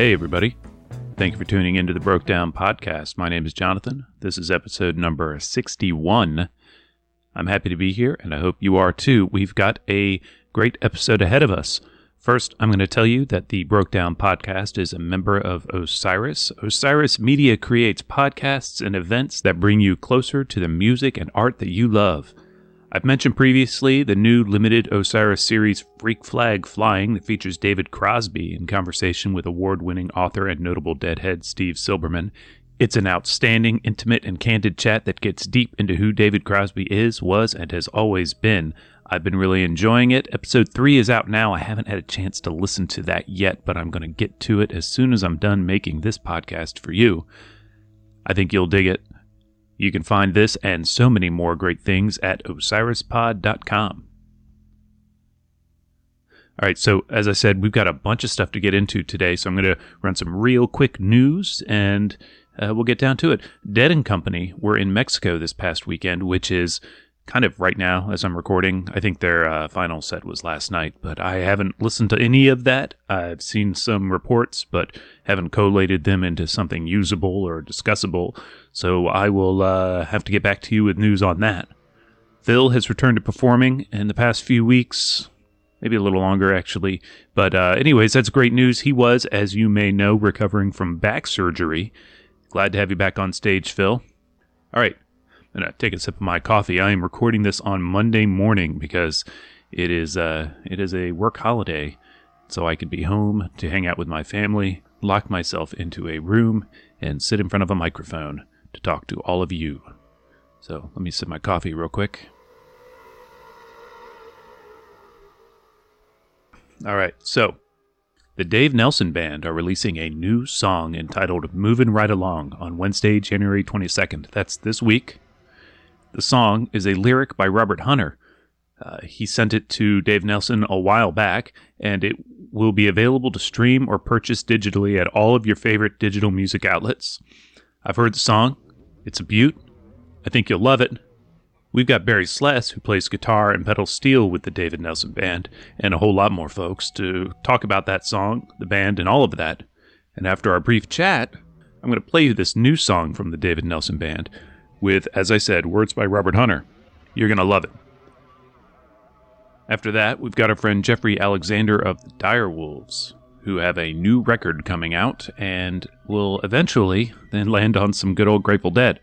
Hey, everybody. Thank you for tuning into the Broke Down Podcast. My name is Jonathan. This is episode number 61. I'm happy to be here, and I hope you are too. We've got a great episode ahead of us. First, I'm going to tell you that the Broke Down Podcast is a member of Osiris. Osiris Media creates podcasts and events that bring you closer to the music and art that you love. I've mentioned previously the new limited Osiris series Freak Flag Flying that features David Crosby in conversation with award winning author and notable deadhead Steve Silberman. It's an outstanding, intimate, and candid chat that gets deep into who David Crosby is, was, and has always been. I've been really enjoying it. Episode 3 is out now. I haven't had a chance to listen to that yet, but I'm going to get to it as soon as I'm done making this podcast for you. I think you'll dig it. You can find this and so many more great things at osirispod.com. All right, so as I said, we've got a bunch of stuff to get into today, so I'm going to run some real quick news and uh, we'll get down to it. Dead and Company were in Mexico this past weekend, which is kind of right now as I'm recording. I think their uh, final set was last night, but I haven't listened to any of that. I've seen some reports, but haven't collated them into something usable or discussable. So I will uh, have to get back to you with news on that. Phil has returned to performing in the past few weeks, maybe a little longer actually. But, uh, anyways, that's great news. He was, as you may know, recovering from back surgery. Glad to have you back on stage, Phil. All right, I'm gonna take a sip of my coffee. I am recording this on Monday morning because it is uh, it is a work holiday, so I could be home to hang out with my family, lock myself into a room, and sit in front of a microphone to talk to all of you. So let me sip my coffee real quick. All right, so the Dave Nelson Band are releasing a new song entitled Movin' Right Along on Wednesday, January 22nd. That's this week. The song is a lyric by Robert Hunter. Uh, he sent it to Dave Nelson a while back, and it will be available to stream or purchase digitally at all of your favorite digital music outlets. I've heard the song. It's a beaut. I think you'll love it. We've got Barry Sless, who plays guitar and pedal steel with the David Nelson Band, and a whole lot more folks to talk about that song, the band, and all of that. And after our brief chat, I'm going to play you this new song from the David Nelson Band with, as I said, words by Robert Hunter. You're going to love it. After that, we've got our friend Jeffrey Alexander of the Dire Wolves, who have a new record coming out and will eventually then land on some good old Grateful Dead.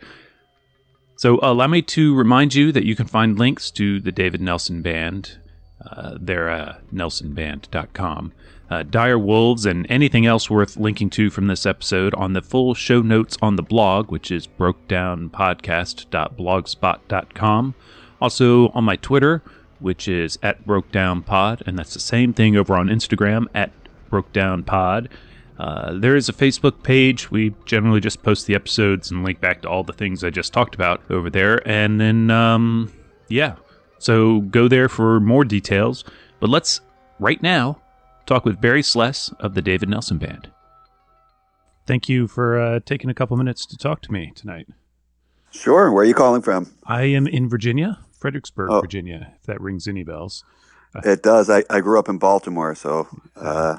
So, allow me to remind you that you can find links to the David Nelson Band. Uh, they're uh, nelsonband.com. Uh, dire Wolves and anything else worth linking to from this episode on the full show notes on the blog, which is brokedownpodcast.blogspot.com. Also on my Twitter, which is at brokedownpod, and that's the same thing over on Instagram at brokedownpod. Uh, there is a Facebook page. We generally just post the episodes and link back to all the things I just talked about over there. And then, um, yeah, so go there for more details. But let's, right now, talk with Barry Sless of the David Nelson Band. Thank you for uh, taking a couple minutes to talk to me tonight. Sure. Where are you calling from? I am in Virginia, Fredericksburg, oh. Virginia, if that rings any bells. It does. I, I grew up in Baltimore, so uh,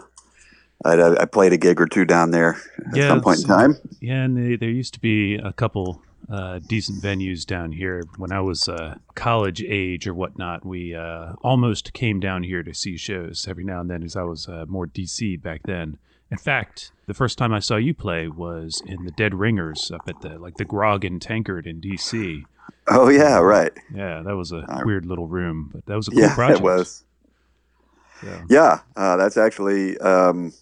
I, I, played a gig or two down there at yeah, some point in time. Yeah, and they, there used to be a couple uh, decent venues down here. When I was uh, college age or whatnot, we uh, almost came down here to see shows every now and then, as I was uh, more DC back then. In fact, the first time I saw you play was in the Dead Ringers up at the like the Grog and Tankard in DC. Oh yeah, right. Yeah, that was a weird little room, but that was a cool yeah, project. it was. Yeah, yeah uh, that's actually um,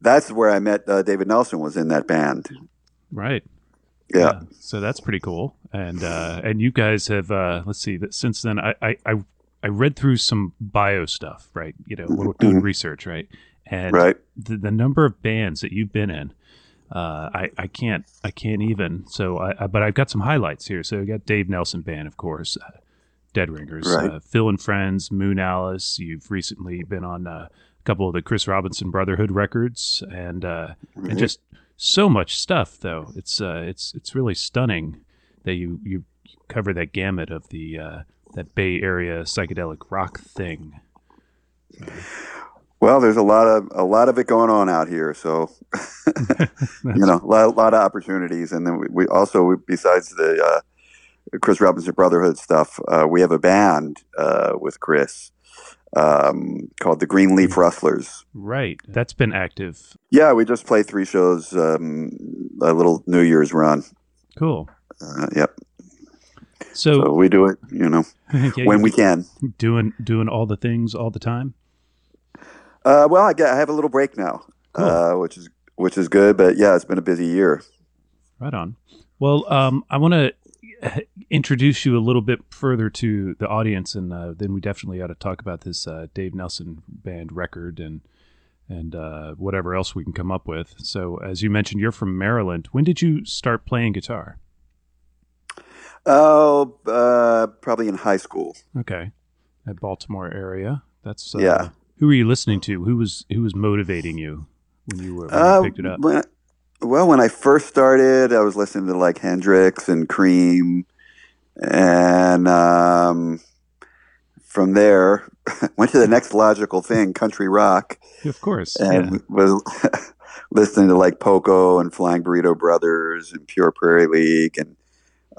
that's where I met uh, David Nelson. Was in that band. Right. Yeah. yeah. So that's pretty cool. And uh, and you guys have uh, let's see that since then I, I, I I read through some bio stuff, right? You know, mm-hmm. doing mm-hmm. research, right? And right. The, the number of bands that you've been in, uh, I I can't I can't even. So I, I but I've got some highlights here. So I got Dave Nelson Band, of course, uh, Dead Ringers, right. uh, Phil and Friends, Moon Alice. You've recently been on uh, couple of the Chris Robinson Brotherhood records, and uh, and just so much stuff though. It's uh, it's it's really stunning that you you cover that gamut of the uh, that Bay Area psychedelic rock thing. Well, there's a lot of a lot of it going on out here, so you know, a lot, lot, of opportunities. And then we, we also, besides the uh, Chris Robinson Brotherhood stuff, uh, we have a band uh, with Chris um, called the Greenleaf Rustlers. Right, that's been active. Yeah, we just played three shows, um, a little New Year's run. Cool. Uh, yep. So, so, we do it, you know, yeah, when we can. Doing doing all the things all the time. Uh, well, I, get, I have a little break now, cool. uh, which is which is good. But yeah, it's been a busy year. Right on. Well, um, I want to introduce you a little bit further to the audience, and uh, then we definitely ought to talk about this uh, Dave Nelson band record and and uh, whatever else we can come up with. So, as you mentioned, you're from Maryland. When did you start playing guitar? Oh, uh, probably in high school. Okay, at Baltimore area. That's uh, yeah. Who were you listening to? Who was who was motivating you when you, were, when you uh, picked it up? Well, when I first started, I was listening to like Hendrix and Cream, and um, from there went to the next logical thing, country rock. Of course, and yeah. was listening to like Poco and Flying Burrito Brothers and Pure Prairie League and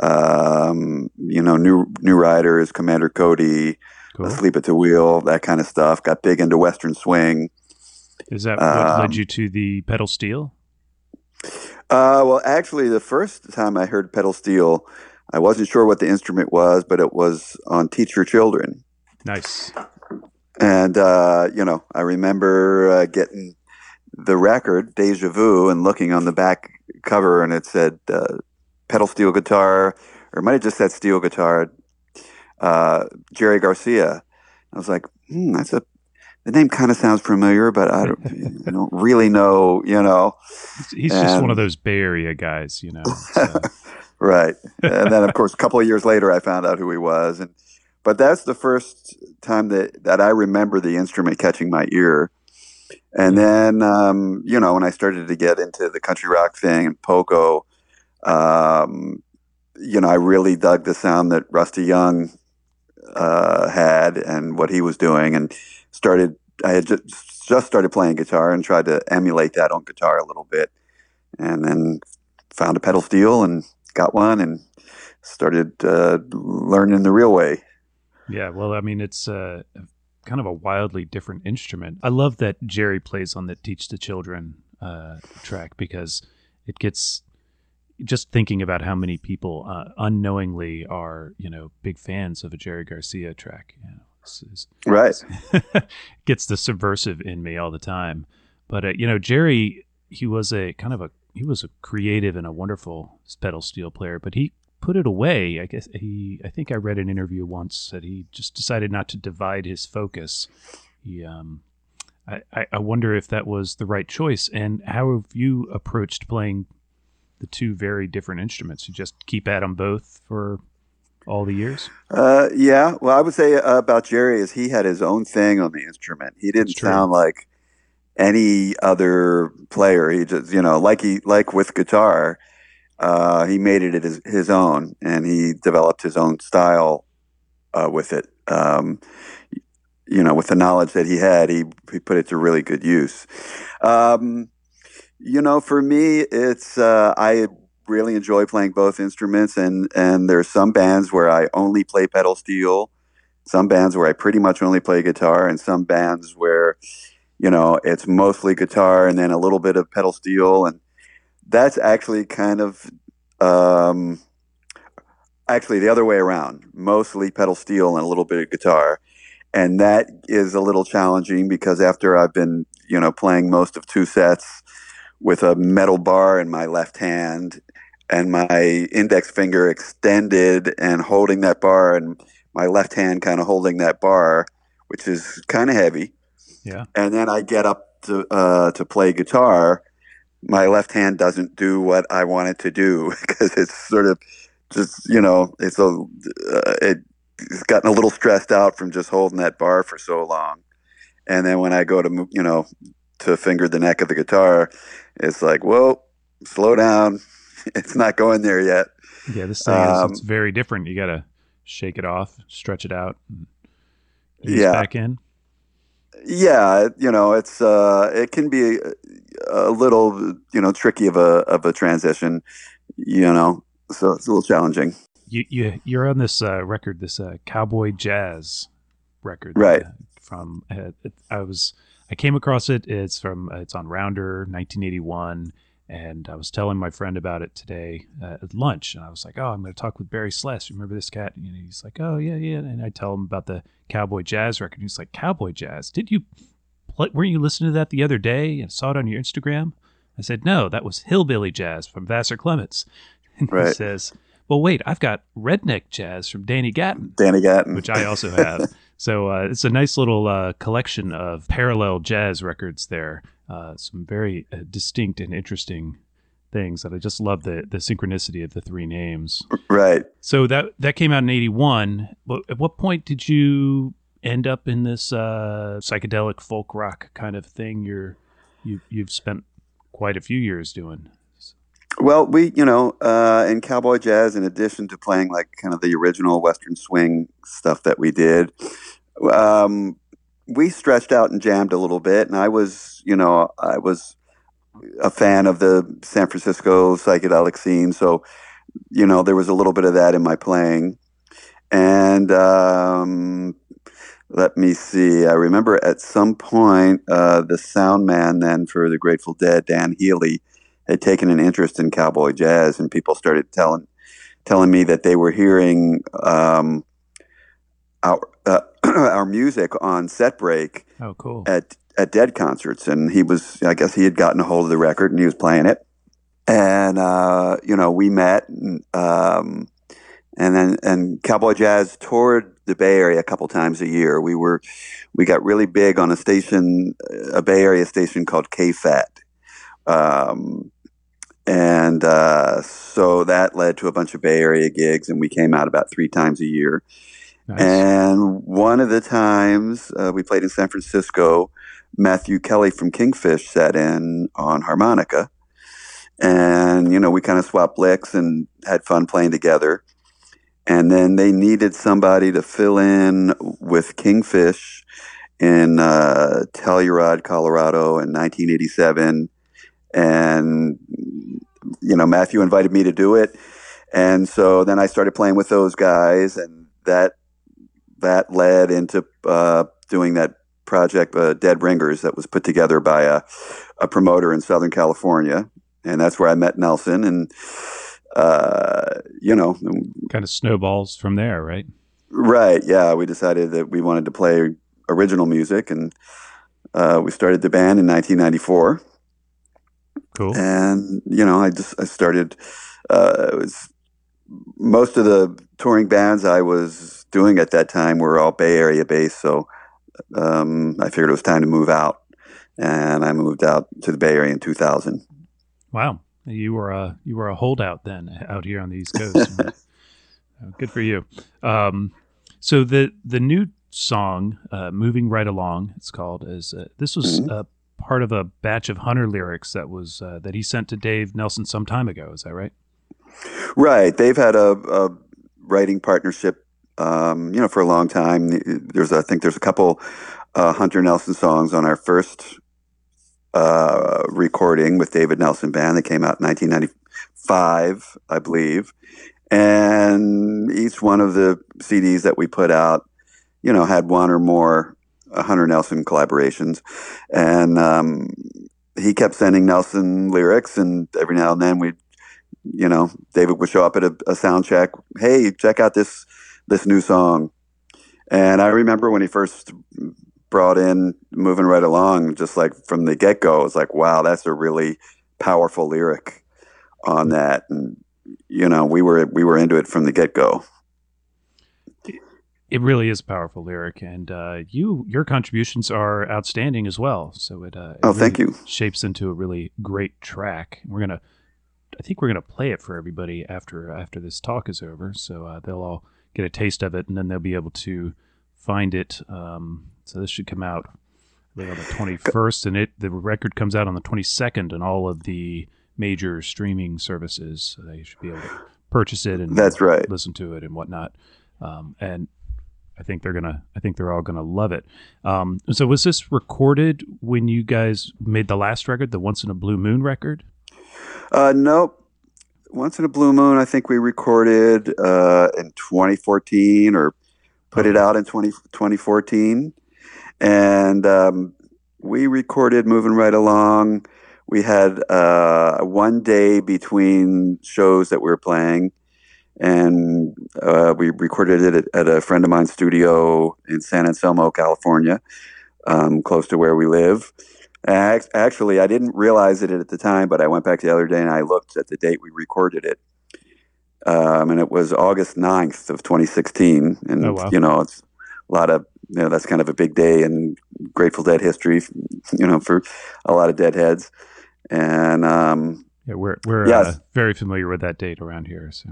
um, you know New New Riders, Commander Cody, cool. Asleep at the Wheel, that kind of stuff. Got big into Western swing. Is that what um, led you to the pedal steel? Uh, well, actually, the first time I heard pedal steel, I wasn't sure what the instrument was, but it was on Teach Your Children. Nice. And, uh, you know, I remember uh, getting the record, Deja Vu, and looking on the back cover, and it said uh, pedal steel guitar, or it might have just said steel guitar, uh, Jerry Garcia. I was like, hmm, that's a the name kind of sounds familiar, but I don't, I don't really know, you know. He's and, just one of those Bay Area guys, you know. So. right. And then, of course, a couple of years later, I found out who he was. And But that's the first time that, that I remember the instrument catching my ear. And then, um, you know, when I started to get into the country rock thing and Poco, um, you know, I really dug the sound that Rusty Young uh, had and what he was doing. And started I had just, just started playing guitar and tried to emulate that on guitar a little bit, and then found a pedal steel and got one and started uh, learning the real way. Yeah, well, I mean, it's uh, kind of a wildly different instrument. I love that Jerry plays on the "Teach the Children" uh, track because it gets just thinking about how many people uh, unknowingly are, you know, big fans of a Jerry Garcia track. Right gets the subversive in me all the time. But uh, you know, Jerry, he was a kind of a he was a creative and a wonderful pedal steel player, but he put it away. I guess he I think I read an interview once that he just decided not to divide his focus. He um I, I wonder if that was the right choice. And how have you approached playing the two very different instruments? You just keep at them both for all the years? Uh, yeah. Well, I would say uh, about Jerry is he had his own thing on the instrument. He didn't sound like any other player. He just, you know, like he like with guitar, uh, he made it his, his own, and he developed his own style uh, with it. Um, you know, with the knowledge that he had, he he put it to really good use. Um, you know, for me, it's uh, I really enjoy playing both instruments, and and there's some bands where I only play pedal steel, some bands where I pretty much only play guitar, and some bands where you know it's mostly guitar and then a little bit of pedal steel, and that's actually kind of um, actually the other way around, mostly pedal steel and a little bit of guitar. And that is a little challenging because after I've been, you know, playing most of two sets with a metal bar in my left hand and my index finger extended and holding that bar and my left hand kind of holding that bar, which is kind of heavy. Yeah. And then I get up to uh, to play guitar. My left hand doesn't do what I want it to do because it's sort of just you know it's a uh, it, it's gotten a little stressed out from just holding that bar for so long. And then when I go to you know to finger the neck of the guitar, it's like whoa, slow down it's not going there yet. Yeah, this thing um, is it's very different. You got to shake it off, stretch it out, yeah, back in. Yeah, you know, it's uh, it can be a, a little, you know, tricky of a of a transition, you know, so it's a little challenging. You you you're on this uh, record, this uh, cowboy jazz record, right? Uh, from uh, I was I came across it. It's from it's on Rounder, 1981 and I was telling my friend about it today uh, at lunch, and I was like, "Oh, I'm going to talk with Barry Sless. You remember this cat?" And he's like, "Oh yeah, yeah." And I tell him about the Cowboy Jazz record. And he's like, "Cowboy Jazz? Did you? Play, weren't you listening to that the other day and saw it on your Instagram?" I said, "No, that was Hillbilly Jazz from Vassar Clements." And right. he says, "Well, wait, I've got Redneck Jazz from Danny Gatton, Danny Gatton, which I also have." so uh, it's a nice little uh, collection of parallel jazz records there. Uh, some very uh, distinct and interesting things that I just love the the synchronicity of the three names. Right. So that that came out in eighty one. But at what point did you end up in this uh, psychedelic folk rock kind of thing? You're you you've spent quite a few years doing. Well, we, you know, uh, in cowboy jazz, in addition to playing like kind of the original Western swing stuff that we did, um, we stretched out and jammed a little bit. And I was, you know, I was a fan of the San Francisco psychedelic scene, so you know there was a little bit of that in my playing. And um, let me see. I remember at some point uh, the sound man then for the Grateful Dead, Dan Healy, had taken an interest in cowboy jazz, and people started telling telling me that they were hearing um, our uh, our music on set break. Oh, cool! At at Dead concerts, and he was, I guess, he had gotten a hold of the record and he was playing it, and uh, you know, we met, and, um, and then and Cowboy Jazz toured the Bay Area a couple times a year. We were, we got really big on a station, a Bay Area station called KFAT. Um, and uh, so that led to a bunch of Bay Area gigs, and we came out about three times a year. And one of the times uh, we played in San Francisco, Matthew Kelly from Kingfish sat in on harmonica. And, you know, we kind of swapped licks and had fun playing together. And then they needed somebody to fill in with Kingfish in uh, Telluride, Colorado in 1987. And, you know, Matthew invited me to do it. And so then I started playing with those guys, and that that led into uh, doing that project, uh, Dead Ringers, that was put together by a, a, promoter in Southern California, and that's where I met Nelson, and uh, you know, kind of snowballs from there, right? Right. Yeah, we decided that we wanted to play original music, and uh, we started the band in 1994. Cool. And you know, I just I started. Uh, it was most of the touring bands I was doing at that time We were all Bay Area based, so um, I figured it was time to move out, and I moved out to the Bay Area in 2000. Wow, you were a you were a holdout then out here on the East Coast. Good for you. Um, so the the new song, uh, "Moving Right Along," it's called. Is uh, this was mm-hmm. part of a batch of Hunter lyrics that was uh, that he sent to Dave Nelson some time ago? Is that right? Right. They've had a, a writing partnership um, you know, for a long time. There's, I think, there's a couple uh, Hunter Nelson songs on our first uh, recording with David Nelson Band that came out in 1995, I believe. And each one of the CDs that we put out, you know, had one or more uh, Hunter Nelson collaborations, and um, he kept sending Nelson lyrics, and every now and then we, you know, David would show up at a, a sound check. Hey, check out this this new song. And I remember when he first brought in moving right along, just like from the get go, it was like, wow, that's a really powerful lyric on that. And you know, we were we were into it from the get go. It really is a powerful lyric, and uh, you your contributions are outstanding as well. So it, uh, it oh, really thank you. Shapes into a really great track. We're gonna, I think we're gonna play it for everybody after after this talk is over, so uh, they'll all get a taste of it, and then they'll be able to find it. Um, so this should come out on the 21st, and it the record comes out on the 22nd, and all of the major streaming services. So they should be able to purchase it and that's right. listen to it and whatnot. Um, and I think they're gonna. I think they're all gonna love it. Um, so was this recorded when you guys made the last record, the Once in a Blue Moon record? Uh, nope. Once in a Blue Moon, I think we recorded uh, in 2014 or put it out in 20, 2014. And um, we recorded Moving Right Along. We had uh, one day between shows that we were playing, and uh, we recorded it at, at, a friend of mine's studio in San Anselmo, California, um, close to where we live. Actually, I didn't realize it at the time, but I went back the other day and I looked at the date we recorded it. Um, and it was August 9th of 2016. And, oh, wow. you know, it's a lot of, you know, that's kind of a big day in Grateful Dead history, you know, for a lot of Deadheads. And, um, yeah, we're, we're yes. uh, very familiar with that date around here. So,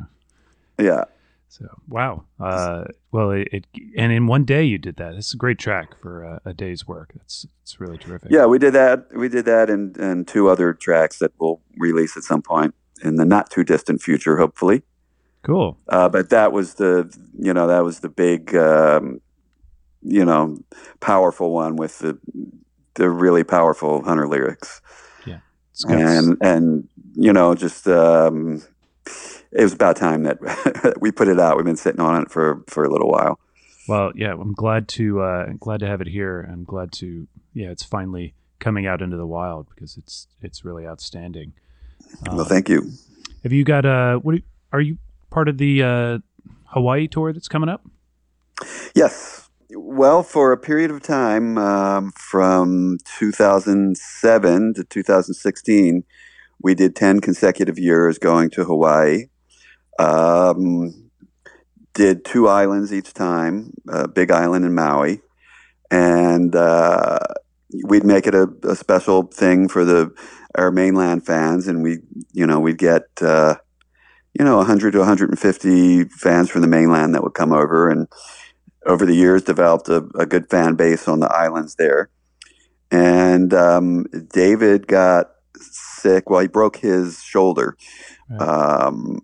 yeah. So wow. Uh, well, it, it, and in one day you did that. It's a great track for a, a, day's work. It's it's really terrific. Yeah, we did that. We did that, and and two other tracks that we'll release at some point in the not too distant future, hopefully. Cool. Uh, but that was the you know that was the big um, you know powerful one with the the really powerful Hunter lyrics. Yeah, and and you know just. Um, it was about time that we put it out. We've been sitting on it for for a little while. Well, yeah, I'm glad to uh, glad to have it here. I'm glad to yeah, it's finally coming out into the wild because it's it's really outstanding. well, thank you. Have you got uh what you, are you part of the uh, Hawaii tour that's coming up? Yes. Well, for a period of time um, from 2007 to 2016, we did 10 consecutive years going to Hawaii. Um, did two islands each time, uh, Big Island and Maui, and uh, we'd make it a, a, special thing for the our mainland fans, and we, you know, we'd get uh, you know 100 to 150 fans from the mainland that would come over, and over the years developed a, a good fan base on the islands there. And um, David got sick. Well, he broke his shoulder. Right. Um,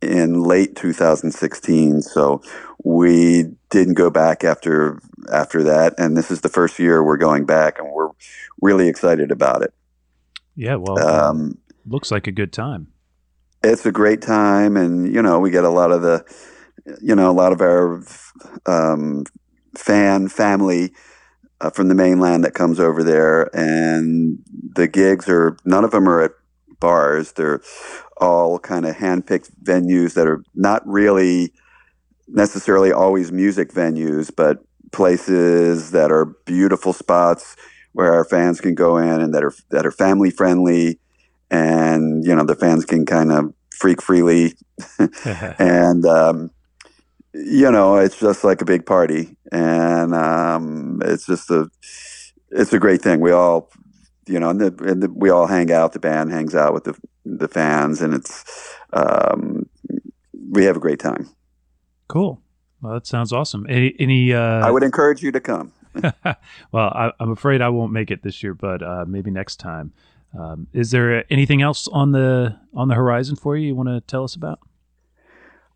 in late 2016. So we didn't go back after after that, and this is the first year we're going back, and we're really excited about it. Yeah, well, um, looks like a good time. It's a great time, and you know we get a lot of the, you know, a lot of our um, fan family. Uh, from the mainland that comes over there, and the gigs are none of them are at bars. They're all kind of handpicked venues that are not really necessarily always music venues, but places that are beautiful spots where our fans can go in and that are that are family friendly, and you know the fans can kind of freak freely, and um, you know it's just like a big party, and um, it's just a it's a great thing. We all you know, and, the, and the, we all hang out. The band hangs out with the the fans, and it's um, we have a great time. Cool. Well, that sounds awesome. Any? any uh... I would encourage you to come. well, I, am afraid I won't make it this year, but uh, maybe next time. Um, is there anything else on the on the horizon for you? You want to tell us about?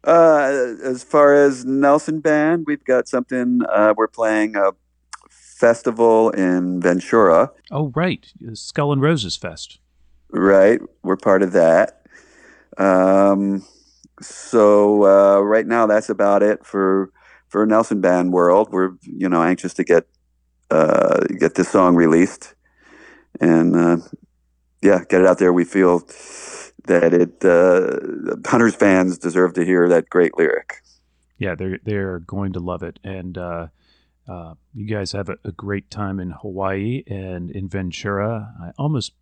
Uh, as far as Nelson Band, we've got something. Uh, we're playing a festival in Ventura. Oh, right, Skull and Roses Fest. Right, we're part of that. Um, so uh, right now, that's about it for for Nelson Band World. We're you know anxious to get uh, get this song released, and uh, yeah, get it out there. We feel that it uh, Hunters fans deserve to hear that great lyric. Yeah, they're they're going to love it, and uh, uh, you guys have a, a, great time in Hawaii and in Ventura. I almost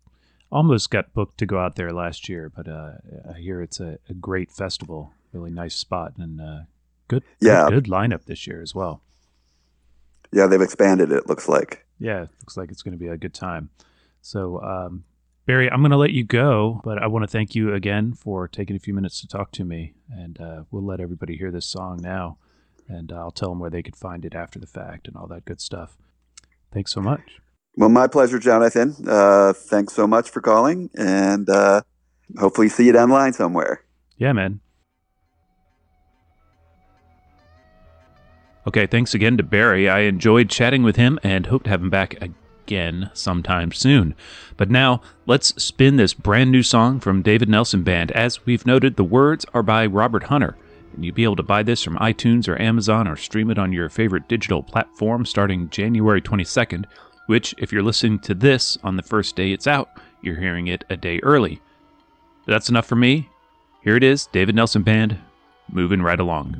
almost got booked to go out there last year, but uh, I hear it's a, a, great festival, really nice spot, and uh, good, yeah. good, good lineup this year as well. Yeah, they've expanded it. Looks like. Yeah, looks like it's going to be a good time. So, um, Barry, I'm going to let you go, but I want to thank you again for taking a few minutes to talk to me, and uh, we'll let everybody hear this song now, and uh, I'll tell them where they could find it after the fact and all that good stuff. Thanks so much. Well, my pleasure, Jonathan. Uh, thanks so much for calling, and uh, hopefully see you down the line somewhere. Yeah, man. Okay, thanks again to Barry. I enjoyed chatting with him and hope to have him back again sometime soon. But now, let's spin this brand new song from David Nelson Band. As we've noted, the words are by Robert Hunter. And you'll be able to buy this from iTunes or Amazon or stream it on your favorite digital platform starting January 22nd, which, if you're listening to this on the first day it's out, you're hearing it a day early. But that's enough for me. Here it is David Nelson Band, moving right along.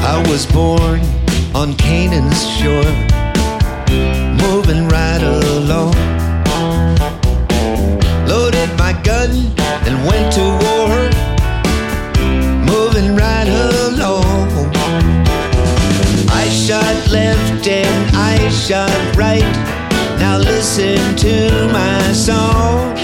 I was born on Canaan's shore moving right along. Loaded my gun and went to war, moving right along. I shot left and I shot right. Now listen to my song.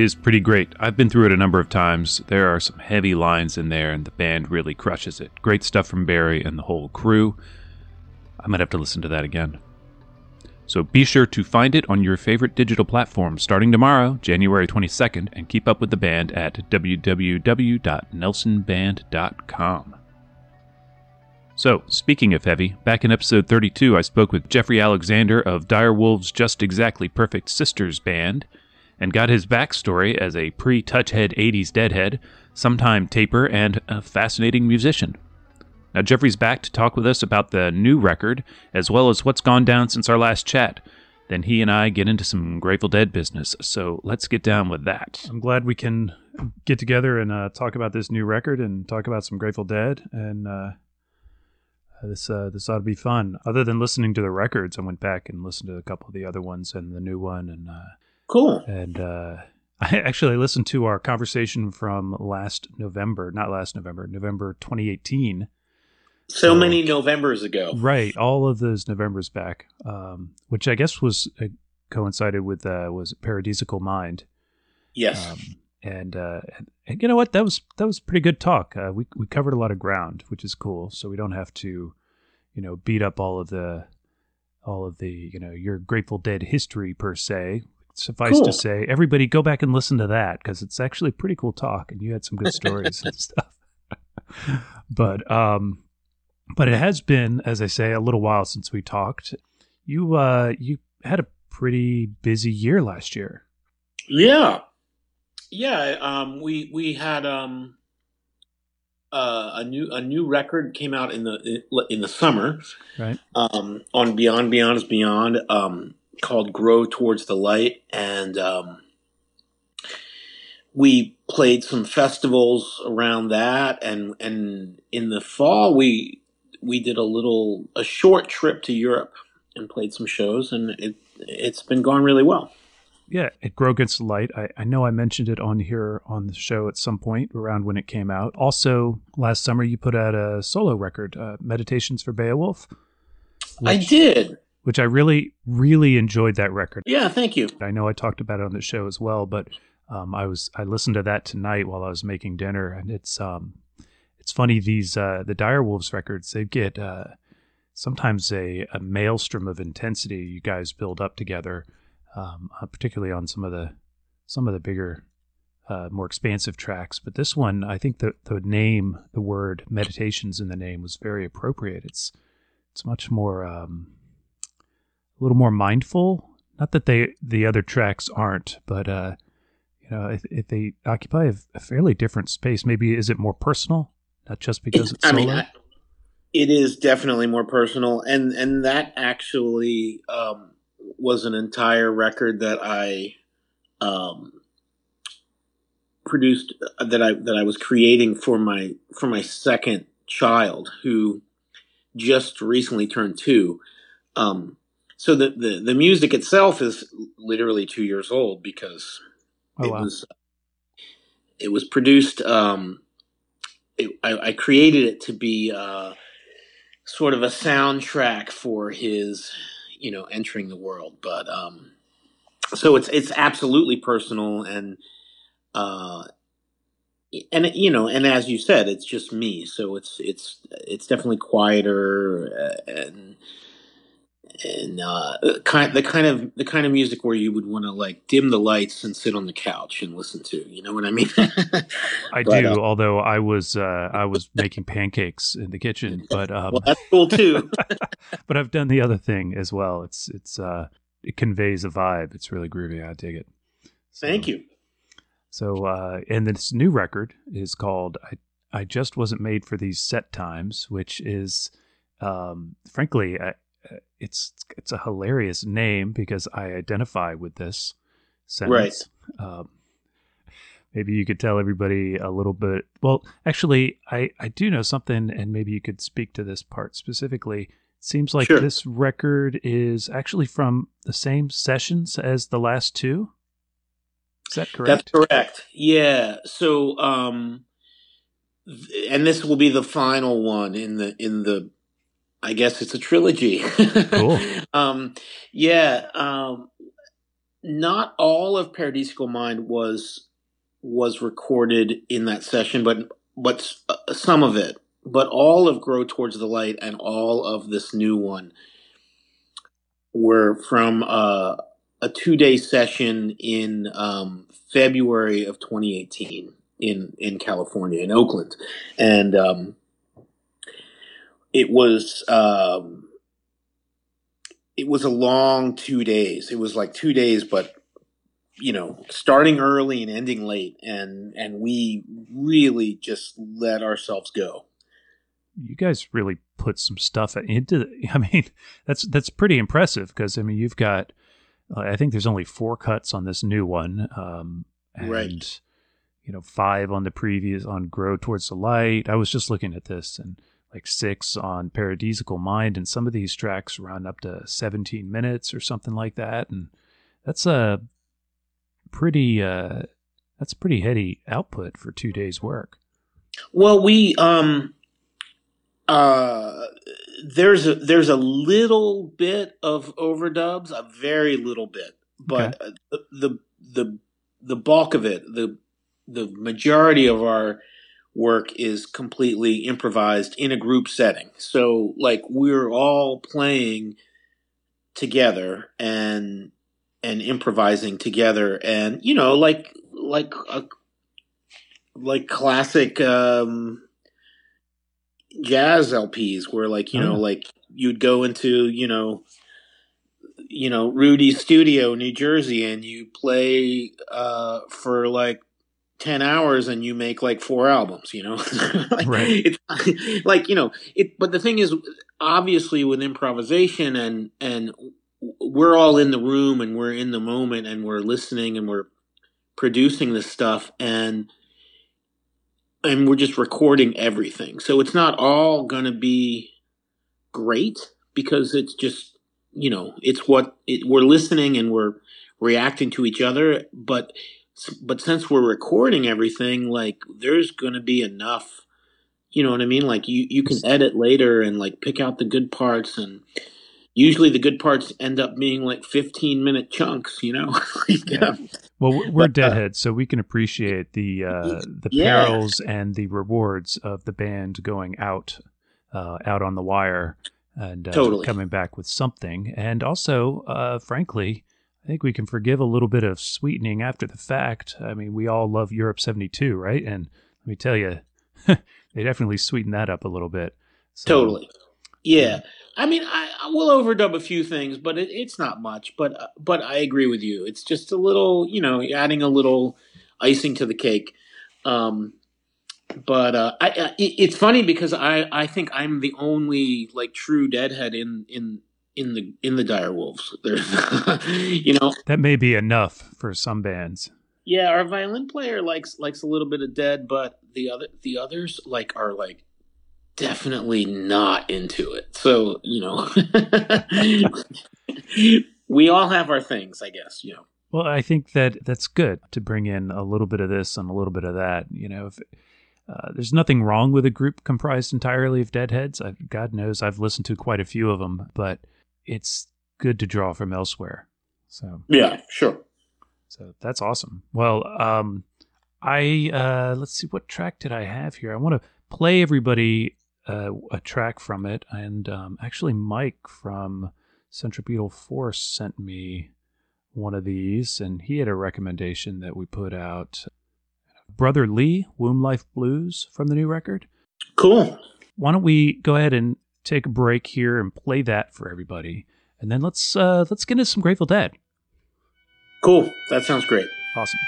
Is pretty great. I've been through it a number of times. There are some heavy lines in there, and the band really crushes it. Great stuff from Barry and the whole crew. I might have to listen to that again. So be sure to find it on your favorite digital platform starting tomorrow, January 22nd, and keep up with the band at www.nelsonband.com. So, speaking of heavy, back in episode 32, I spoke with Jeffrey Alexander of Dire Wolves' Just Exactly Perfect Sisters band and got his backstory as a pre Touchhead 80s deadhead, sometime taper, and a fascinating musician. Now, Jeffrey's back to talk with us about the new record, as well as what's gone down since our last chat. Then he and I get into some Grateful Dead business, so let's get down with that. I'm glad we can get together and uh, talk about this new record and talk about some Grateful Dead, and uh, this uh, this ought to be fun. Other than listening to the records, I went back and listened to a couple of the other ones and the new one, and uh, Cool. and uh, I actually listened to our conversation from last November, not last November, November 2018. So many Novembers ago. Right, all of those Novembers back, um, which I guess was uh, coincided with uh, was Paradisical Mind, Yes. um, and, uh, and and you know what? That was that was pretty good talk. Uh, we we covered a lot of ground, which is cool. So we don't have to, you know, beat up all of the all of the you know your Grateful Dead history per se. Suffice Cool. to say, everybody go back and listen to that because it's actually a pretty cool talk, and you had some good stories and stuff. but um, but it has been, as I say, a little while since we talked. You uh, you had a pretty busy year last year. yeah. Yeah. Um, we we had um, uh, a new a new record came out in the in the summer Right. um, on Beyond Beyond is Beyond um, called "Grow Towards the Light," and um, we played some festivals around that, and and in the fall we we did a little a short trip to Europe and played some shows, and it it's been going really well. Yeah, it Grow Against the Light. I, I know I mentioned it on here on the show at some point around when it came out. Also, last summer you put out a solo record, uh, Meditations for Beowulf. Which, I did. Which I really, really enjoyed that record. Yeah, thank you. I know I talked about it on the show as well, but um, I was I listened to that tonight while I was making dinner, and it's um, it's funny these uh, the Direwolves records they get uh, sometimes a, a maelstrom of intensity you guys build up together um, uh, particularly on some of the some of the bigger, uh, more expansive tracks. But this one, I think the the name, the word meditations in the name was very appropriate. It's it's much more um, little more mindful. Not that they the other tracks aren't, but uh, you know, if, if they occupy a, a, fairly different space, maybe is it more personal? Not just because it's, it's solo. I mean, I, it is definitely more personal, and and that actually. Um, was an entire record that I um, produced uh, that I that I was creating for my for my second child who just recently turned two. Um, so the, the the music itself is literally two years old because oh, it wow. was it was produced. Um, it, I, I, created it to be uh, sort of a soundtrack for his you know entering the world but um so it's it's absolutely personal and uh and you know and as you said it's just me so it's it's it's definitely quieter uh, and and uh, kind the kind of the kind of music where you would want to like dim the lights and sit on the couch and listen to. You know what I mean? I but, do. Uh, although I was uh, I was making pancakes in the kitchen, but um, well, that's cool too. but I've done the other thing as well. It's it's uh, it conveys a vibe. It's really groovy. I dig it. So, Thank you. So uh, and this new record is called I I just wasn't made for these set times, which is um, frankly. I, it's it's a hilarious name because I identify with this sentence. Right. Um, maybe you could tell everybody a little bit. Well, actually, I I do know something, and maybe you could speak to this part specifically. It seems like sure. this record is actually from the same sessions as the last two. Is that correct? That's correct. Yeah. So, um, and this will be the final one in the in the I guess it's a trilogy. cool. um, yeah. Um, not all of Paradisiacal Mind was was recorded in that session, but but uh, some of it. But all of Grow Towards the Light and all of this new one were from uh, a two day session in um, February of 2018 in in California in Oakland, and um, it was um, it was a long two days. It was like two days, but you know, starting early and ending late, and and we really just let ourselves go. You guys really put some stuff into. The, I mean, that's that's pretty impressive because I mean, you've got. Uh, I think there's only four cuts on this new one, um, and right. you know, five on the previous on "Grow Towards the Light." I was just looking at this, and like six on Paradisiacal Mind, and some of these tracks run up to 17 minutes or something like that, and that's a pretty uh, that's pretty heady output for two days work. Well, we um uh there's a there's a little bit of overdubs, a very little bit, but okay. the, the the the bulk of it, the the majority of our work is completely improvised in a group setting. So like we're all playing together and and improvising together and you know like like a, uh, like classic um jazz LPs where like you oh. know like you'd go into you know you know Rudy's studio in New Jersey and you play uh for like 10 hours and you make like four albums you know like, right it's like you know it but the thing is obviously with improvisation and and we're all in the room and we're in the moment and we're listening and we're producing this stuff and and we're just recording everything. So it's not all going to be great because it's just, you know, it's what it, we're listening and we're reacting to each other, but but since we're recording everything, like there's going to be enough, you know what I mean? Like you you can edit later and like pick out the good parts and usually the good parts end up being like 15 minute chunks you know yeah. well we're but, uh, deadheads so we can appreciate the uh the yeah. perils and the rewards of the band going out uh out on the wire and uh, totally. coming back with something and also uh frankly think we can forgive a little bit of sweetening after the fact. I mean, we all love Europe 72, right? And let me tell you, they definitely sweeten that up a little bit. So, totally. Yeah. I mean, I, I will overdub a few things, but it, it's not much. But uh, but I agree with you. It's just a little, you know, adding a little icing to the cake. Um, but uh, I, I, it's funny because I, I think I'm the only like true deadhead in in in the in the dire wolves. There's, you know, that may be enough for some bands. Yeah, our violin player likes likes a little bit of dead, but the other the others like are like definitely not into it. So, you know, we all have our things, I guess, you know. Well, I think that that's good to bring in a little bit of this and a little bit of that. You know, if, uh, there's nothing wrong with a group comprised entirely of deadheads. I've, God knows I've listened to quite a few of them, but it's good to draw from elsewhere. So yeah, sure. So that's awesome. Well, um, I uh, let's see what track did I have here. I want to play everybody uh, a track from it, and um, actually, Mike from Centripetal Force sent me one of these, and he had a recommendation that we put out. Brother Lee, Womb Life Blues from the new record. Cool. Why don't we go ahead and take a break here and play that for everybody, and then let's uh, let's get into some Grateful Dead. Cool. That sounds great. Awesome.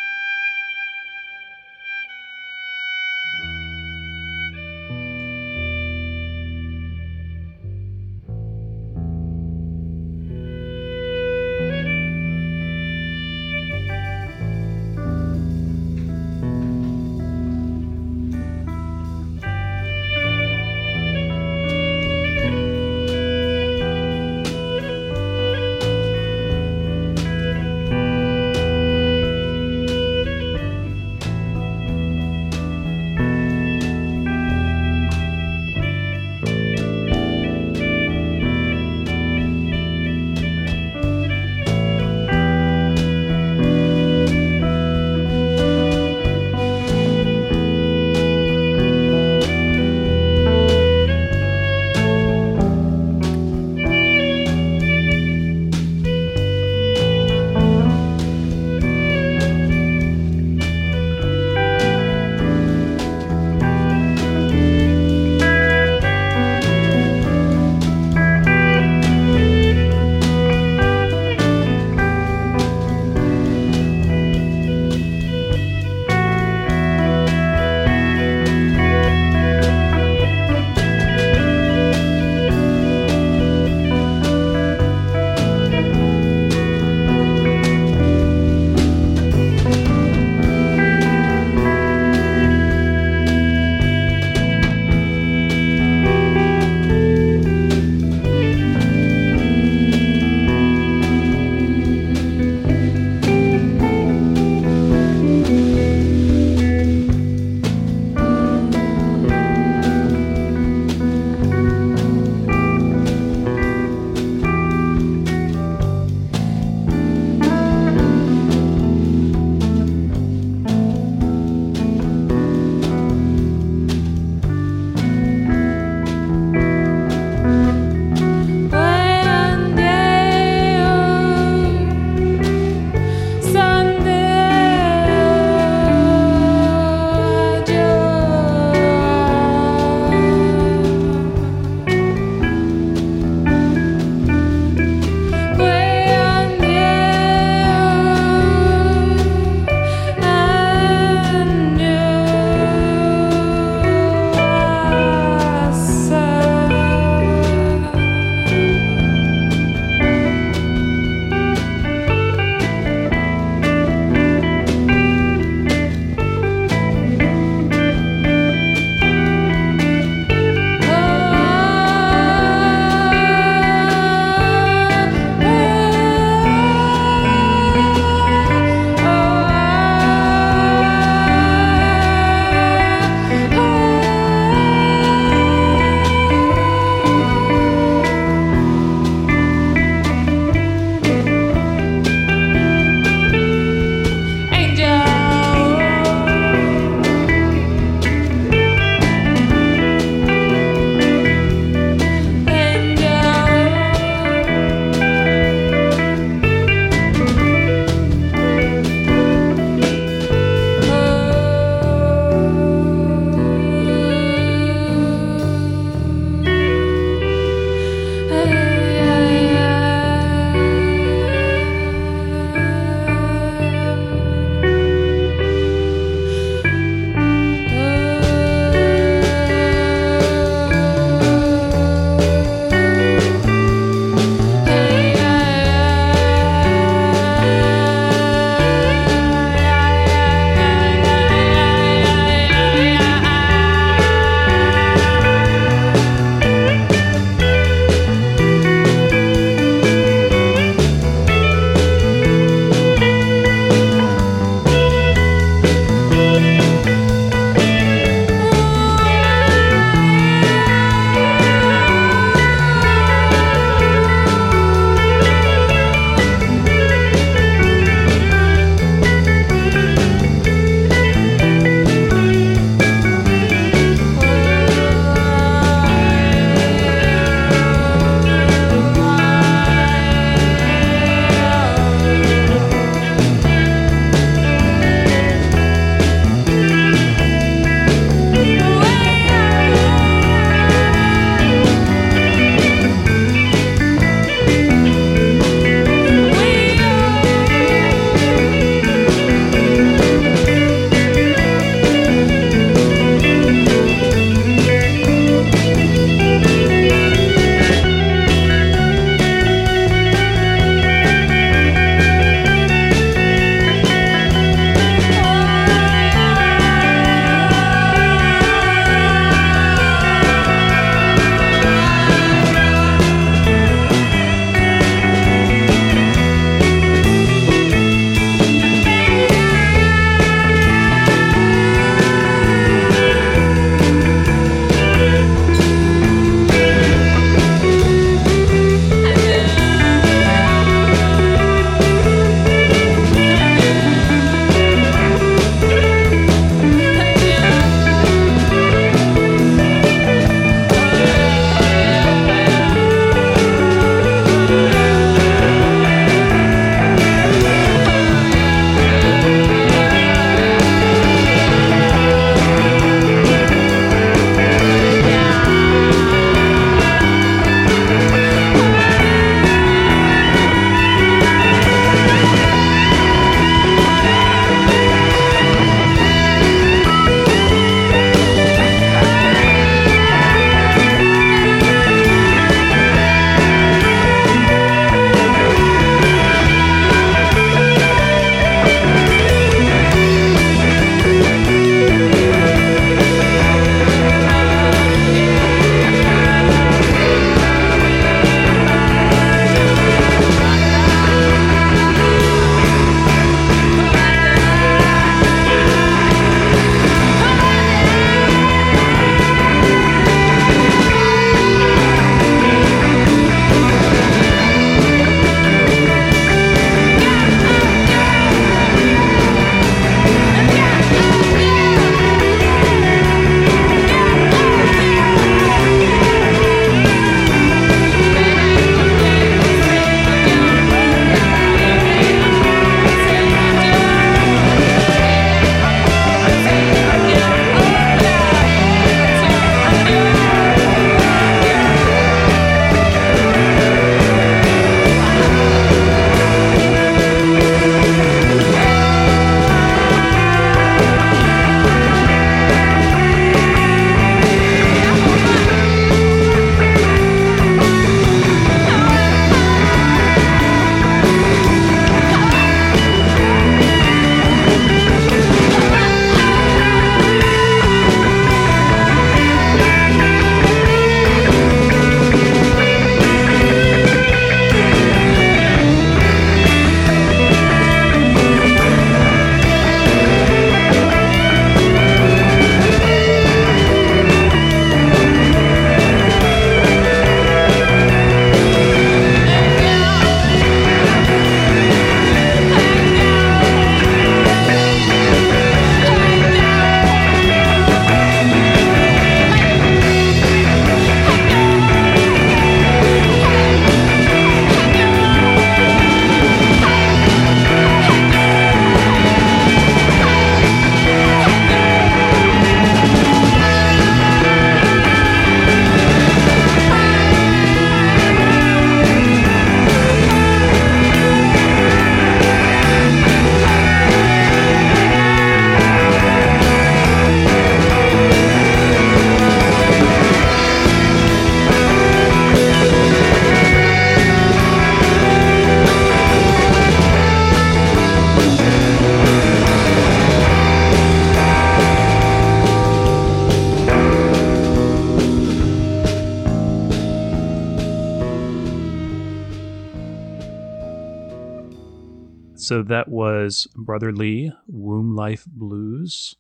So that was Brother Lee, Womb Life Blues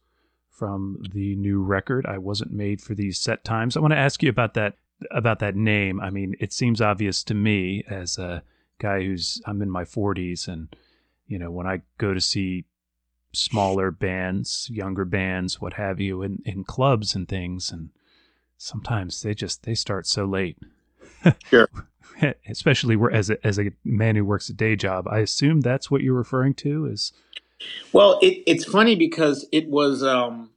from the new record. I wasn't made for these set times. I want to ask you about that about that name. I mean, it seems obvious to me as a guy who's I'm in my 40s and you know, when I go to see smaller bands, younger bands, what have you in in clubs and things and sometimes they just they start so late. Sure. Especially as a, as a man who works a day job, I assume that's what you're referring to is well, it, it's funny because it was. Um,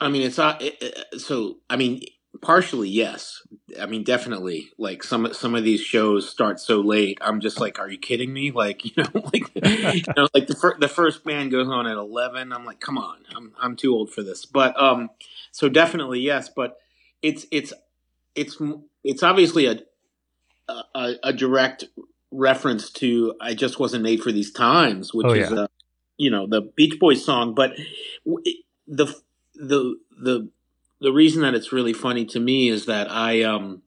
I mean, it's not. It, so, I mean, partially yes. I mean, definitely. Like some some of these shows start so late. I'm just like, are you kidding me? Like, you know, like you know, like the fir- the first band goes on at 11. I'm like, come on, I'm I'm too old for this. But um, so definitely yes. But it's it's it's it's obviously a a, a direct reference to "I just wasn't made for these times," which oh, yeah. is a you know the Beach Boys song. But the the the the reason that it's really funny to me is that I um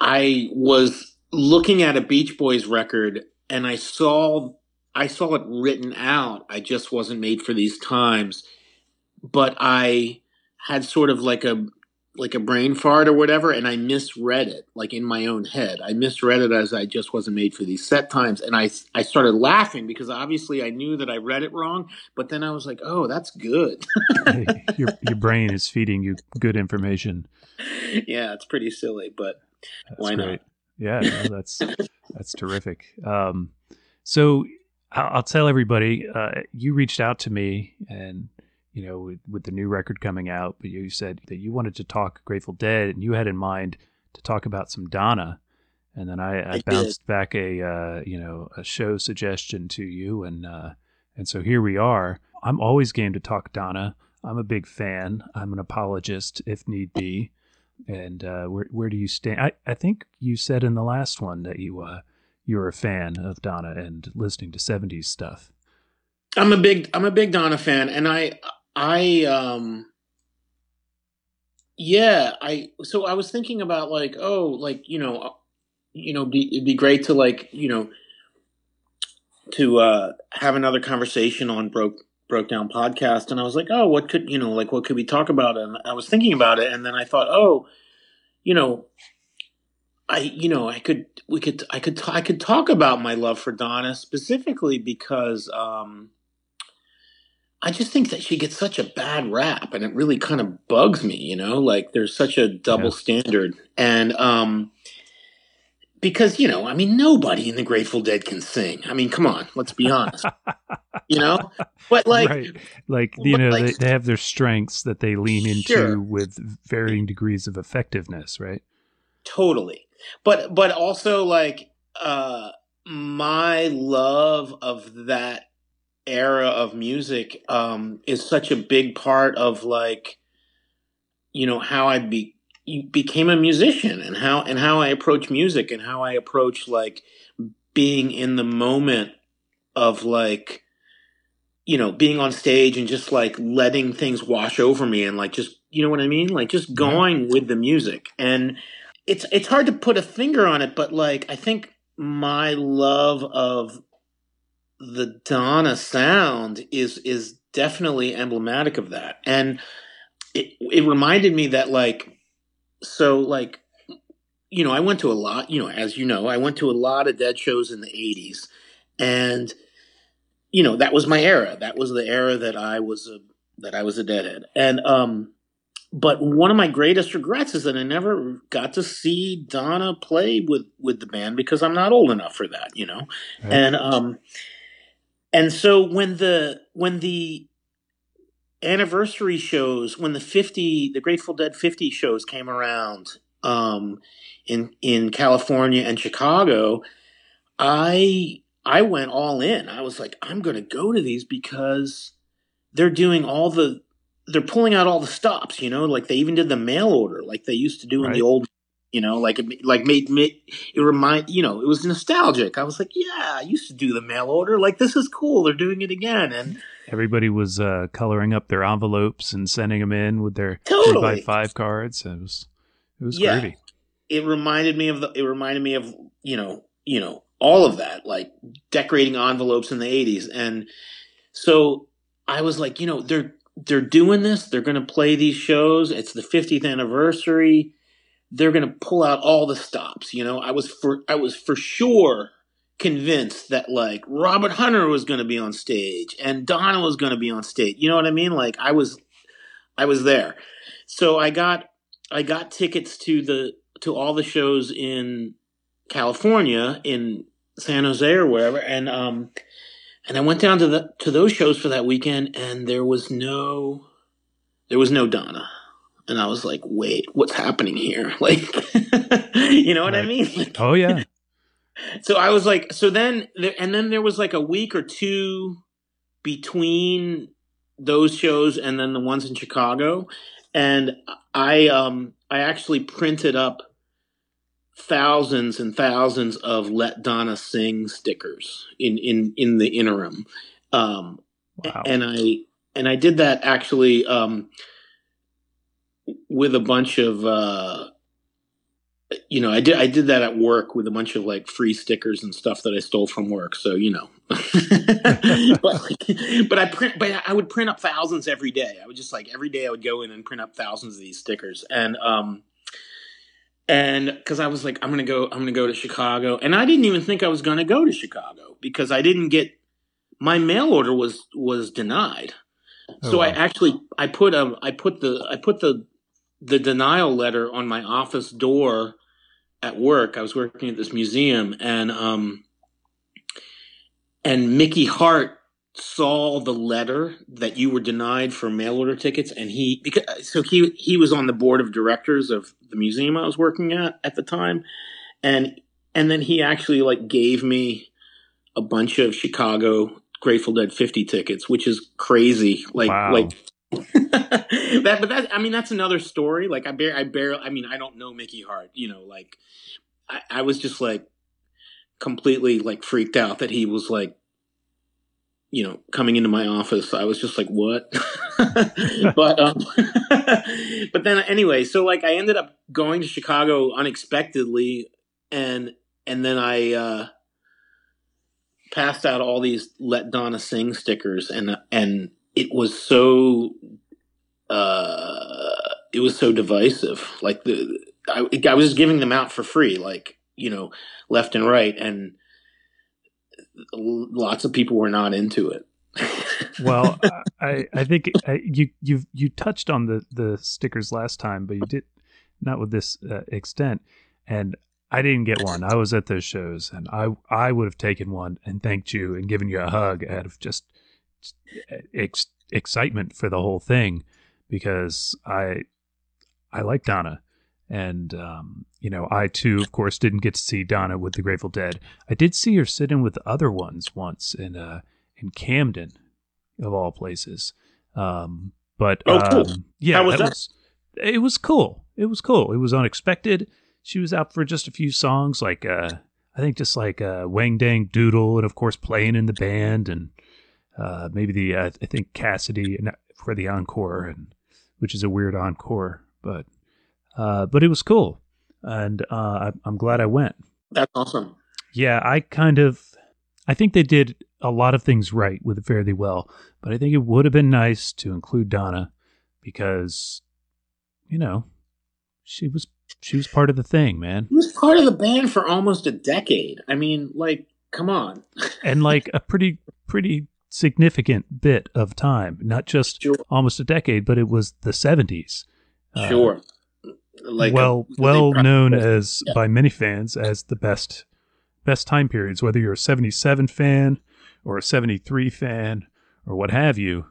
I was looking at a Beach Boys record and I saw I saw it written out. I just wasn't made for these times, but I had sort of like a like a brain fart or whatever, and I misread it, like in my own head. I misread it as I just wasn't made for these set times, and I I started laughing because obviously I knew that I read it wrong. But then I was like, oh, that's good. your your brain is feeding you good information. Yeah, it's pretty silly, but that's why great. not? Yeah, no, that's that's terrific. Um, so I'll, I'll tell everybody. Uh, you reached out to me and you know, with, with, the new record coming out, but you said that you wanted to talk Grateful Dead and you had in mind to talk about some Donna. And then I, I, I bounced did. back a, uh, you know, a show suggestion to you. And, uh, and so here we are. I'm always game to talk Donna. I'm a big fan. I'm an apologist if need be. And uh, where where do you stand? I, I think you said in the last one that you uh, you're a fan of Donna and listening to '70s stuff. I'm a big I'm a big Donna fan, and I I um yeah, I so I was thinking about like oh like you know uh, you know be, it'd be great to like you know to uh have another conversation on broke broke down podcast. And I was like oh what could you know like what could we talk about? And I was thinking about it. And then I thought oh you know I you know I could we could I could I could talk about my love for Donna specifically because um I just think that she gets such a bad rap and it really kind of bugs me, you know, like there's such a double yeah. standard. And um because, you know, I mean nobody in the Grateful Dead can sing. I mean, come on, let's be honest. you know? But like right. like you know, like, they, they, have their strengths that they lean into sure. with varying degrees of effectiveness, right? Totally. But but also like uh my love of that era of music um, is such a big part of like you know how I be became a musician and how and how I approach music and how I approach like being in the moment of like you know being on stage and just like letting things wash over me and like just you know what I mean? Like just going with the music. And it's it's hard to put a finger on it but like I think my love of the Donna sound is is definitely emblematic of that. And it it reminded me that like so like you know, I went to a lot, you know, as you know, I went to a lot of dead shows in the 80s and you know, that was my era. That was the era that I was a that I was a deadhead. And um but one of my greatest regrets is that I never got to see Donna play with with the band because I'm not old enough for that, you know. Right. And um and so when the when the anniversary shows, when the fifty the Grateful Dead fifty shows came around um, in in California and Chicago, I I went all in. I was like, I'm going to go to these because they're doing all the they're pulling out all the stops. You know, like they even did the mail order, like they used to do in the old you know, like it, like made, made it remind you know it was nostalgic. I was like, yeah, I used to do the mail order. Like this is cool. They're doing it again, and everybody was uh, coloring up their envelopes and sending them in with their totally. by five cards. It was it was yeah. It reminded me of the. It reminded me of you know you know all of that, like decorating envelopes in the 80s. And so I was like, you know, they're they're doing this. They're going to play these shows. It's the 50th anniversary. They're going to pull out all the stops. You know, I was for I was for sure convinced that like Robert Hunter was going to be on stage and Donna was going to be on stage. You know what I mean? Like I was I was there. So I got I got tickets to the to all the shows in California in San Jose or wherever and um and I went down to the to those shows for that weekend, and there was no, there was no Donna, and I was like, wait, what's happening here? Like, you know what right. I mean? Like, oh yeah. So I was like, so then, and then there was like a week or two between those shows and then the ones in Chicago, and I um I actually printed up thousands and thousands of "Let Donna Sing" stickers in in in the interim, um, wow. and I and I did that actually um, with a bunch of. Uh, you know, I did I did that at work with a bunch of like free stickers and stuff that I stole from work. So you know, but like, but I print, but I would print up thousands every day. I would just like every day I would go in and print up thousands of these stickers, and um, and because I was like, I'm gonna go, I'm gonna go to Chicago, and I didn't even think I was gonna go to Chicago because I didn't get my mail order was was denied. Oh, so wow. I actually I put a I put the I put the the denial letter on my office door at work. I was working at this museum, and um, and Mickey Hart saw the letter that you were denied for mail order tickets and he because so he he was on the board of directors of the museum I was working at at the time and and then he actually like gave me a bunch of Chicago Grateful Dead 50 tickets which is crazy like wow. like that but that I mean that's another story like I bear I barely I mean I don't know Mickey Hart you know like I, I was just like completely like freaked out that he was like you know, coming into my office, I was just like, what? but, um, but then anyway, so like I ended up going to Chicago unexpectedly and, and then I, uh, passed out all these let Donna sing stickers and, and it was so, uh, it was so divisive. Like the, I, I was just giving them out for free, like, you know, left and right. And, lots of people were not into it. well, I I think I, you you you touched on the the stickers last time, but you did not with this uh, extent. And I didn't get one. I was at those shows, and I I would have taken one and thanked you and given you a hug out of just ex- excitement for the whole thing because I I like Donna. And, um, you know, I too, of course, didn't get to see Donna with the Grateful Dead. I did see her sit in with the other ones once in, uh, in Camden, of all places. Um, but, oh, cool. um, yeah, was that, that? Was, it was cool. It was cool. It was unexpected. She was out for just a few songs, like, uh, I think just like, uh, Wang Dang Doodle, and of course, playing in the band, and, uh, maybe the, uh, I think Cassidy for the encore, and, which is a weird encore, but, uh, but it was cool, and uh, I, I'm glad I went. That's awesome. Yeah, I kind of, I think they did a lot of things right with it fairly well, but I think it would have been nice to include Donna because, you know, she was she was part of the thing, man. She was part of the band for almost a decade. I mean, like, come on. and like a pretty pretty significant bit of time, not just sure. almost a decade, but it was the 70s. Sure. Uh, like well a, well known as yeah. by many fans as the best best time periods whether you're a 77 fan or a 73 fan or what have you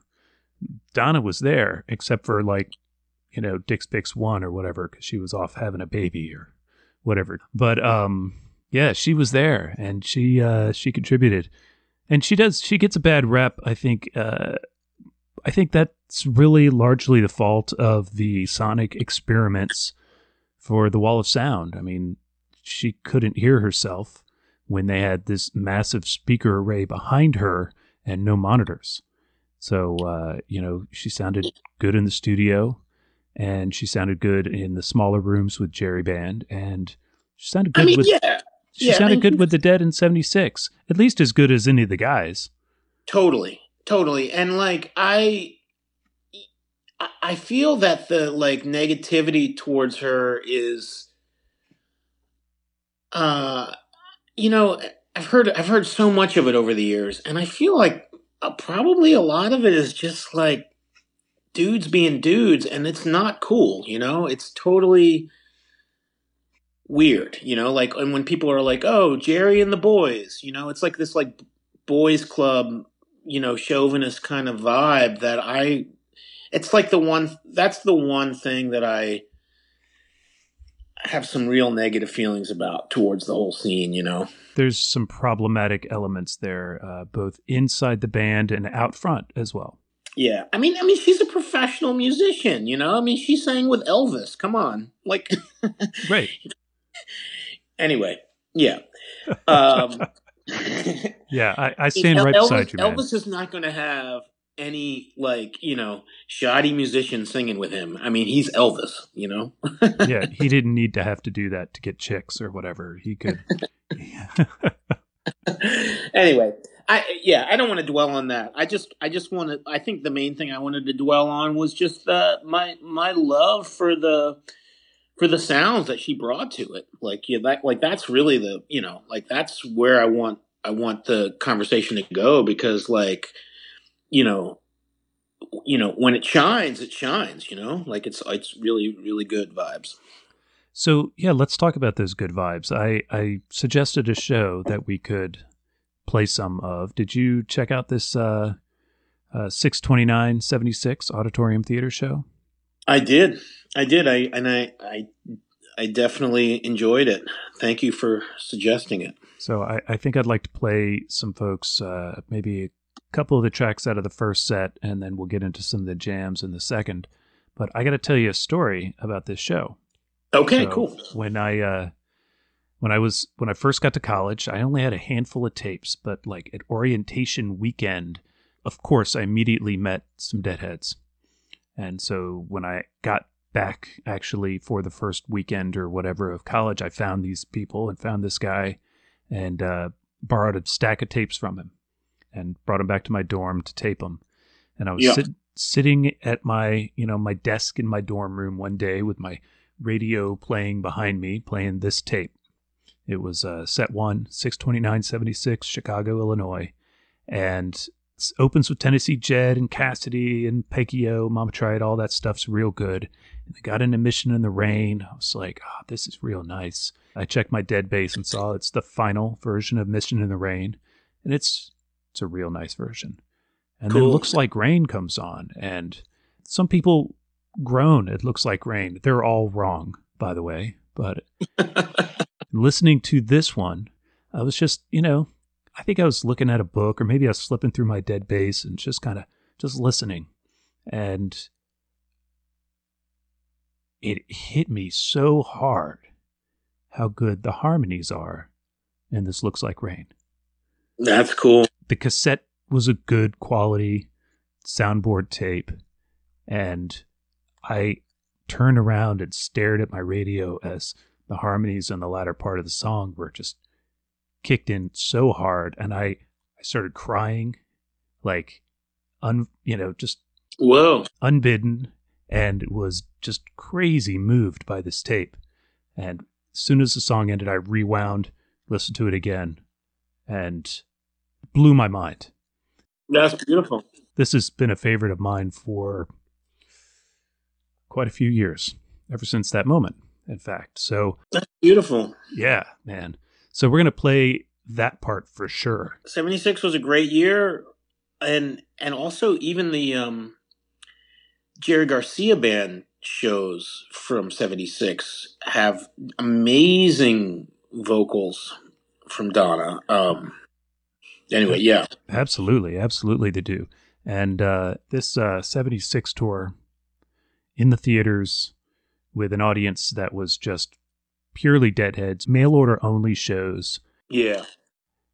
donna was there except for like you know dick's picks one or whatever because she was off having a baby or whatever but um yeah she was there and she uh she contributed and she does she gets a bad rep i think uh I think that's really largely the fault of the sonic experiments for the Wall of Sound. I mean, she couldn't hear herself when they had this massive speaker array behind her and no monitors. So, uh, you know, she sounded good in the studio and she sounded good in the smaller rooms with Jerry Band and she sounded good I mean, with yeah. She yeah, sounded good with the Dead in '76, at least as good as any of the guys. Totally, totally, and like I, I feel that the like negativity towards her is, uh, you know, I've heard I've heard so much of it over the years, and I feel like uh, probably a lot of it is just like dudes being dudes, and it's not cool. You know, it's totally weird. You know, like and when people are like, "Oh, Jerry and the boys," you know, it's like this like boys club, you know, chauvinist kind of vibe that I. It's like the one. That's the one thing that I have some real negative feelings about towards the whole scene. You know there's some problematic elements there, uh, both inside the band and out front as well. Yeah, I mean, I mean, she's a professional musician. You know, I mean, she sang with Elvis. Come on, like, right. Anyway, yeah, um, yeah, I, I stand right Elvis, beside you. Man. Elvis is not going to have any like you know shoddy musician singing with him. I mean, he's Elvis, you know. yeah, he didn't need to have to do that to get chicks or whatever. He could. anyway, I yeah, I don't want to dwell on that. I just I just want to. I think the main thing I wanted to dwell on was just uh, my my love for the for the sounds that she brought to it. Like yeah, that like that's really the you know like that's where I want I want the conversation to go because like you know, you know, when it shines, it shines. You know, like it's it's really really good vibes. So yeah, let's talk about those good vibes. I I suggested a show that we could play some of. Did you check out this uh, uh, 62976 Auditorium Theater show? I did. I did. I and I I I definitely enjoyed it. Thank you for suggesting it. So I, I think I'd like to play some folks, uh, maybe a couple of the tracks out of the first set, and then we'll get into some of the jams in the second. But I got to tell you a story about this show. Okay, so cool. When I uh, when I was when I first got to college, I only had a handful of tapes, but like at orientation weekend, of course, I immediately met some deadheads. And so when I got back actually for the first weekend or whatever of college, I found these people and found this guy and uh, borrowed a stack of tapes from him and brought him back to my dorm to tape them. And I was sit, sitting at my, you know, my desk in my dorm room one day with my radio playing behind me, playing this tape. It was uh, set one, 62976, Chicago, Illinois. And opens with Tennessee Jed and Cassidy and Peggy-O, Mama Tried, all that stuff's real good. And they got into Mission in the Rain. I was like, oh, this is real nice. I checked my DeadBase and saw it's the final version of Mission in the Rain. And it's it's a real nice version. And cool. then Looks Like Rain comes on, and some people groan, It looks like rain. They're all wrong, by the way. But listening to this one, I was just, you know, I think I was looking at a book, or maybe I was slipping through my DeadBase and just kind of just listening. And it hit me so hard how good the harmonies are. And this looks like rain. That's cool the cassette was a good quality soundboard tape and I turned around and stared at my radio as the harmonies in the latter part of the song were just kicked in so hard and I I started crying like un you know just whoa unbidden and was just crazy moved by this tape and as soon as the song ended I rewound listened to it again and blew my mind. That's beautiful. This has been a favorite of mine for quite a few years, ever since that moment, in fact. So That's beautiful. Yeah, man. So we're going to play that part for sure. 76 was a great year and and also even the um Jerry Garcia band shows from 76 have amazing vocals from Donna. Um anyway, yeah. Absolutely, absolutely they do. And uh, this uh, 76 tour in the theaters with an audience that was just purely deadheads, mail order only shows. Yeah.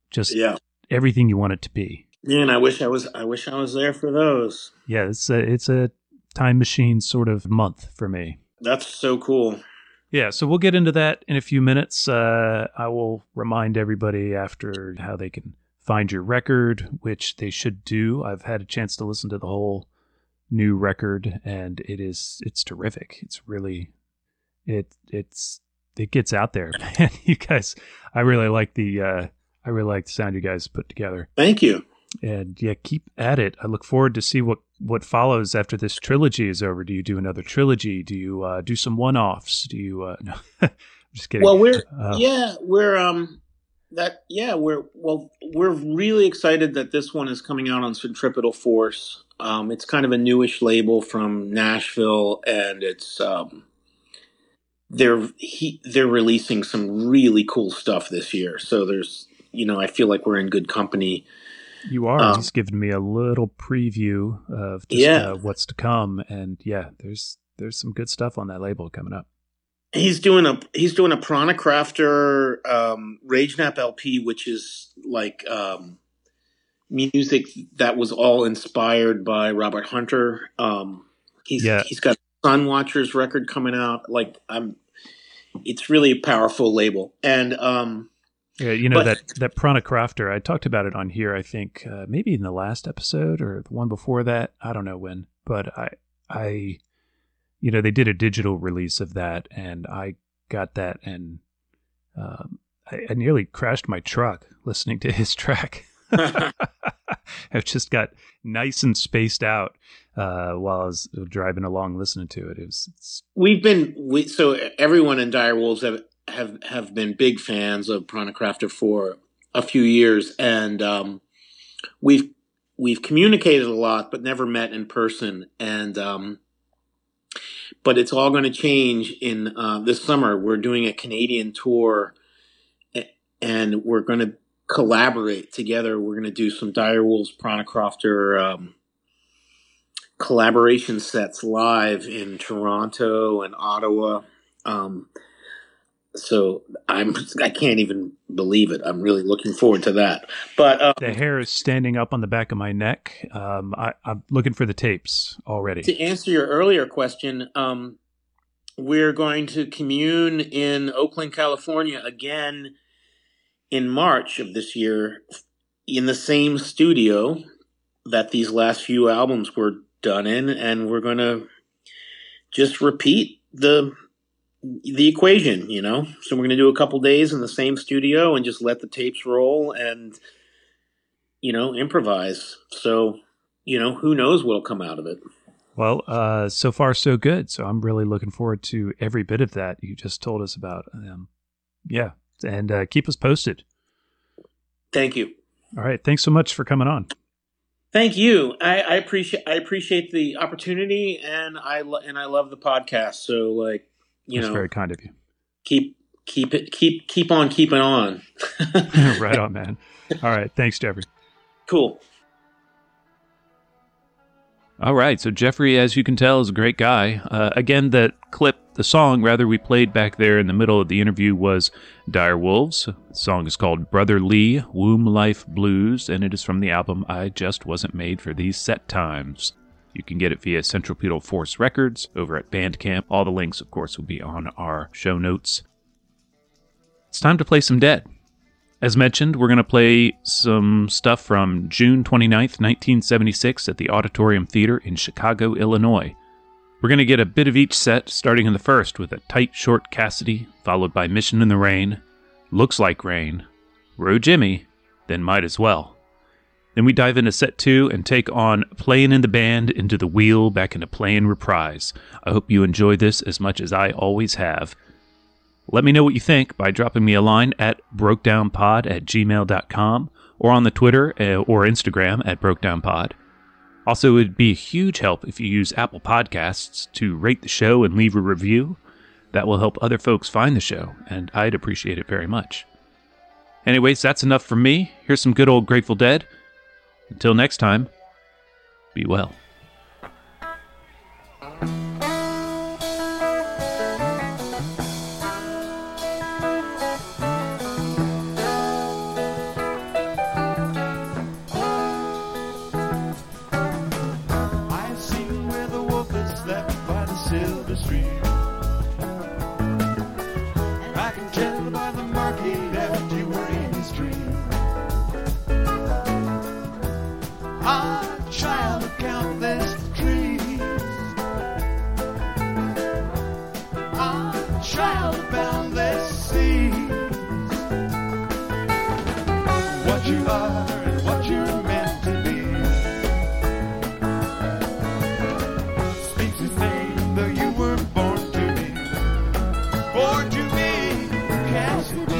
Just yeah. everything you want it to be. Man, I wish I was I wish I was there for those. Yeah, it's a it's a time machine sort of month for me. That's so cool. Yeah, so we'll get into that in a few minutes. Uh, I will remind everybody after how they can find your record, which they should do. I've had a chance to listen to the whole new record, and it is it's terrific. It's really it it's it gets out there, man. You guys, I really like the uh, I really like the sound you guys put together. Thank you. And yeah, keep at it. I look forward to see what what follows after this trilogy is over. Do you do another trilogy? Do you uh, do some one offs? Do you? Uh, no, I'm just kidding. Well, we're uh, yeah, we're um that yeah we're well we're really excited that this one is coming out on Centripetal Force. Um, it's kind of a newish label from Nashville, and it's um they're he, they're releasing some really cool stuff this year. So there's you know I feel like we're in good company. You are. Um, He's given me a little preview of just, yeah. Uh, what's to come, and yeah, there's there's some good stuff on that label coming up. He's doing a he's doing a Prana Crafter um, Rage Nap LP, which is like um, music that was all inspired by Robert Hunter. Um, he's yeah. he's got Sun Watchers record coming out. Like I'm, it's really a powerful label, and um, yeah, you know but, that that Prana Crafter. I talked about it on here. I think uh, maybe in the last episode or the one before that. I don't know when, but I I you know they did a digital release of that, and I got that, and um, I, I nearly crashed my truck listening to his track. I've just got nice and spaced out uh, while I was driving along listening to it. It was. We've been we, so everyone in Dire Wolves have have have been big fans of Prana Crafter for a few years, and um, we've we've communicated a lot, but never met in person. And um, but it's all going to change in uh, this summer. We're doing a Canadian tour, and we're going to collaborate together. We're going to do some Dire Wolves Prana um, collaboration sets live in Toronto and Ottawa. Um, so I'm I can't even believe it. I'm really looking forward to that. But um, the hair is standing up on the back of my neck. Um, I, am looking for the tapes already. To answer your earlier question, um, we're going to commune in Oakland, California again in March of this year in the same studio that these last few albums were done in, and we're to just repeat the the equation, you know. So we're to do a couple days in the same studio and just let the tapes roll and you know improvise. So you know who knows what'll come out of it. Well, uh, so far so good. So I'm really looking forward to every bit of that you just told us about. Um, yeah, and uh, keep us posted. Thank you. All right, thanks so much for coming on. Thank you. I, I appreciate I appreciate the opportunity, and I lo- and I love the podcast. So like you That's know, very kind of you. Keep keep it keep keep on keeping on. right on, man. All right, thanks, Jeffrey. Cool. All right, so Jeffrey, as you can tell, is a great guy. Uh, again, the clip, the song rather, we played back there in the middle of the interview was Dire Wolves. The song is called Brother Lee Womb Life Blues, and it is from the album I Just Wasn't Made for These Set Times. You can get it via Centripetal Force Records over at Bandcamp. All the links, of course, will be on our show notes. It's time to play some Dead. As mentioned, we're going to play some stuff from June 29th, 1976 at the Auditorium Theater in Chicago, Illinois. We're going to get a bit of each set, starting in the first with a tight, short Cassidy, followed by Mission in the Rain, Looks Like Rain, Row Jimmy, then Might As Well. Then we dive into set two and take on Playing in the Band into the Wheel back into Playing Reprise. I hope you enjoy this as much as I always have. Let me know what you think by dropping me a line at brokedownpod at gmail.com or on the Twitter uh, or Instagram at brokedownpod. Also, it would be a huge help if you use Apple Podcasts to rate the show and leave a review. That will help other folks find the show, and I'd appreciate it very much. Anyways, that's enough from me. Here's some good old Grateful Dead. Until next time, be well.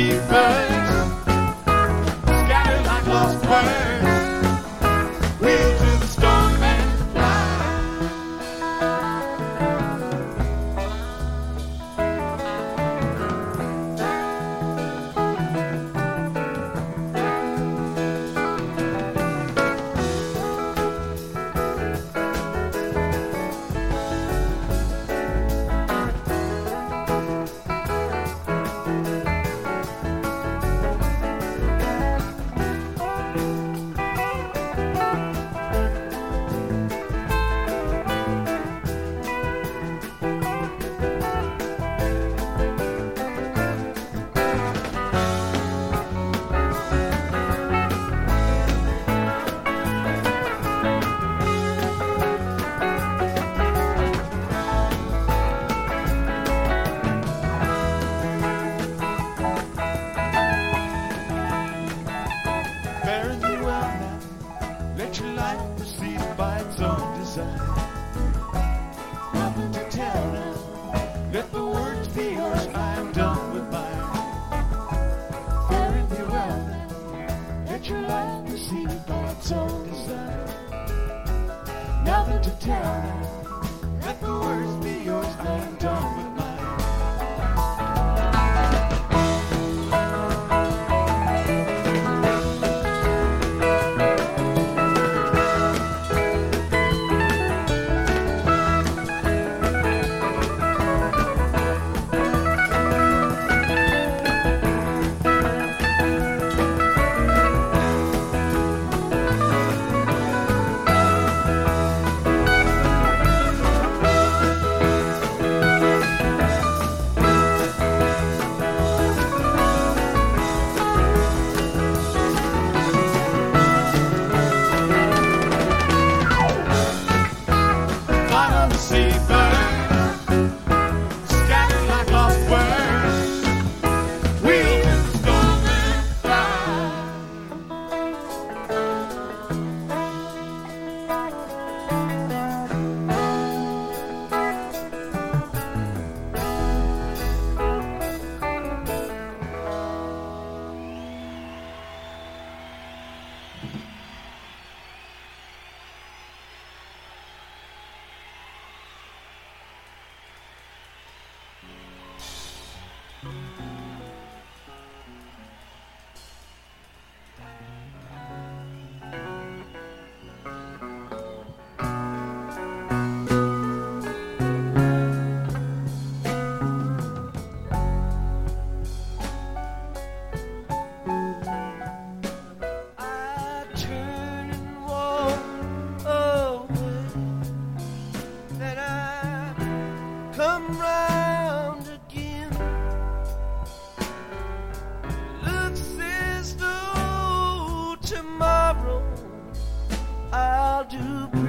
Reaper. come round again. Looks as though tomorrow I'll do.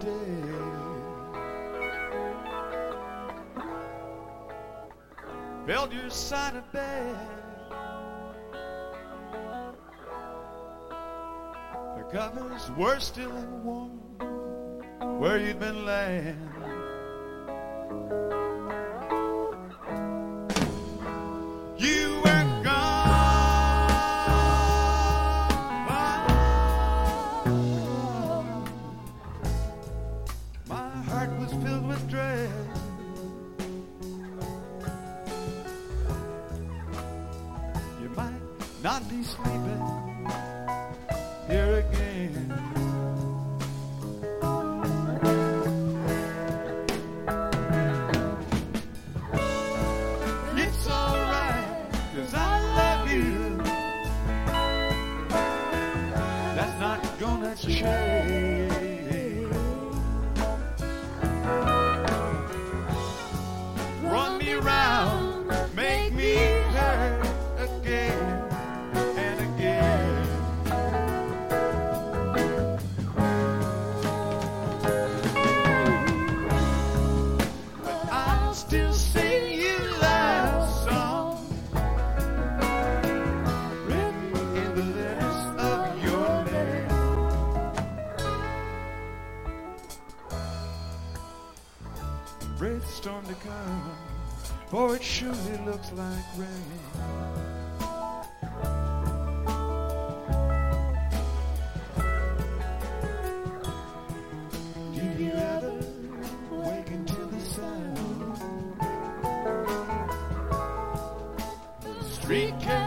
day. Your side of bed. The covers were still warm where you'd been laying. Street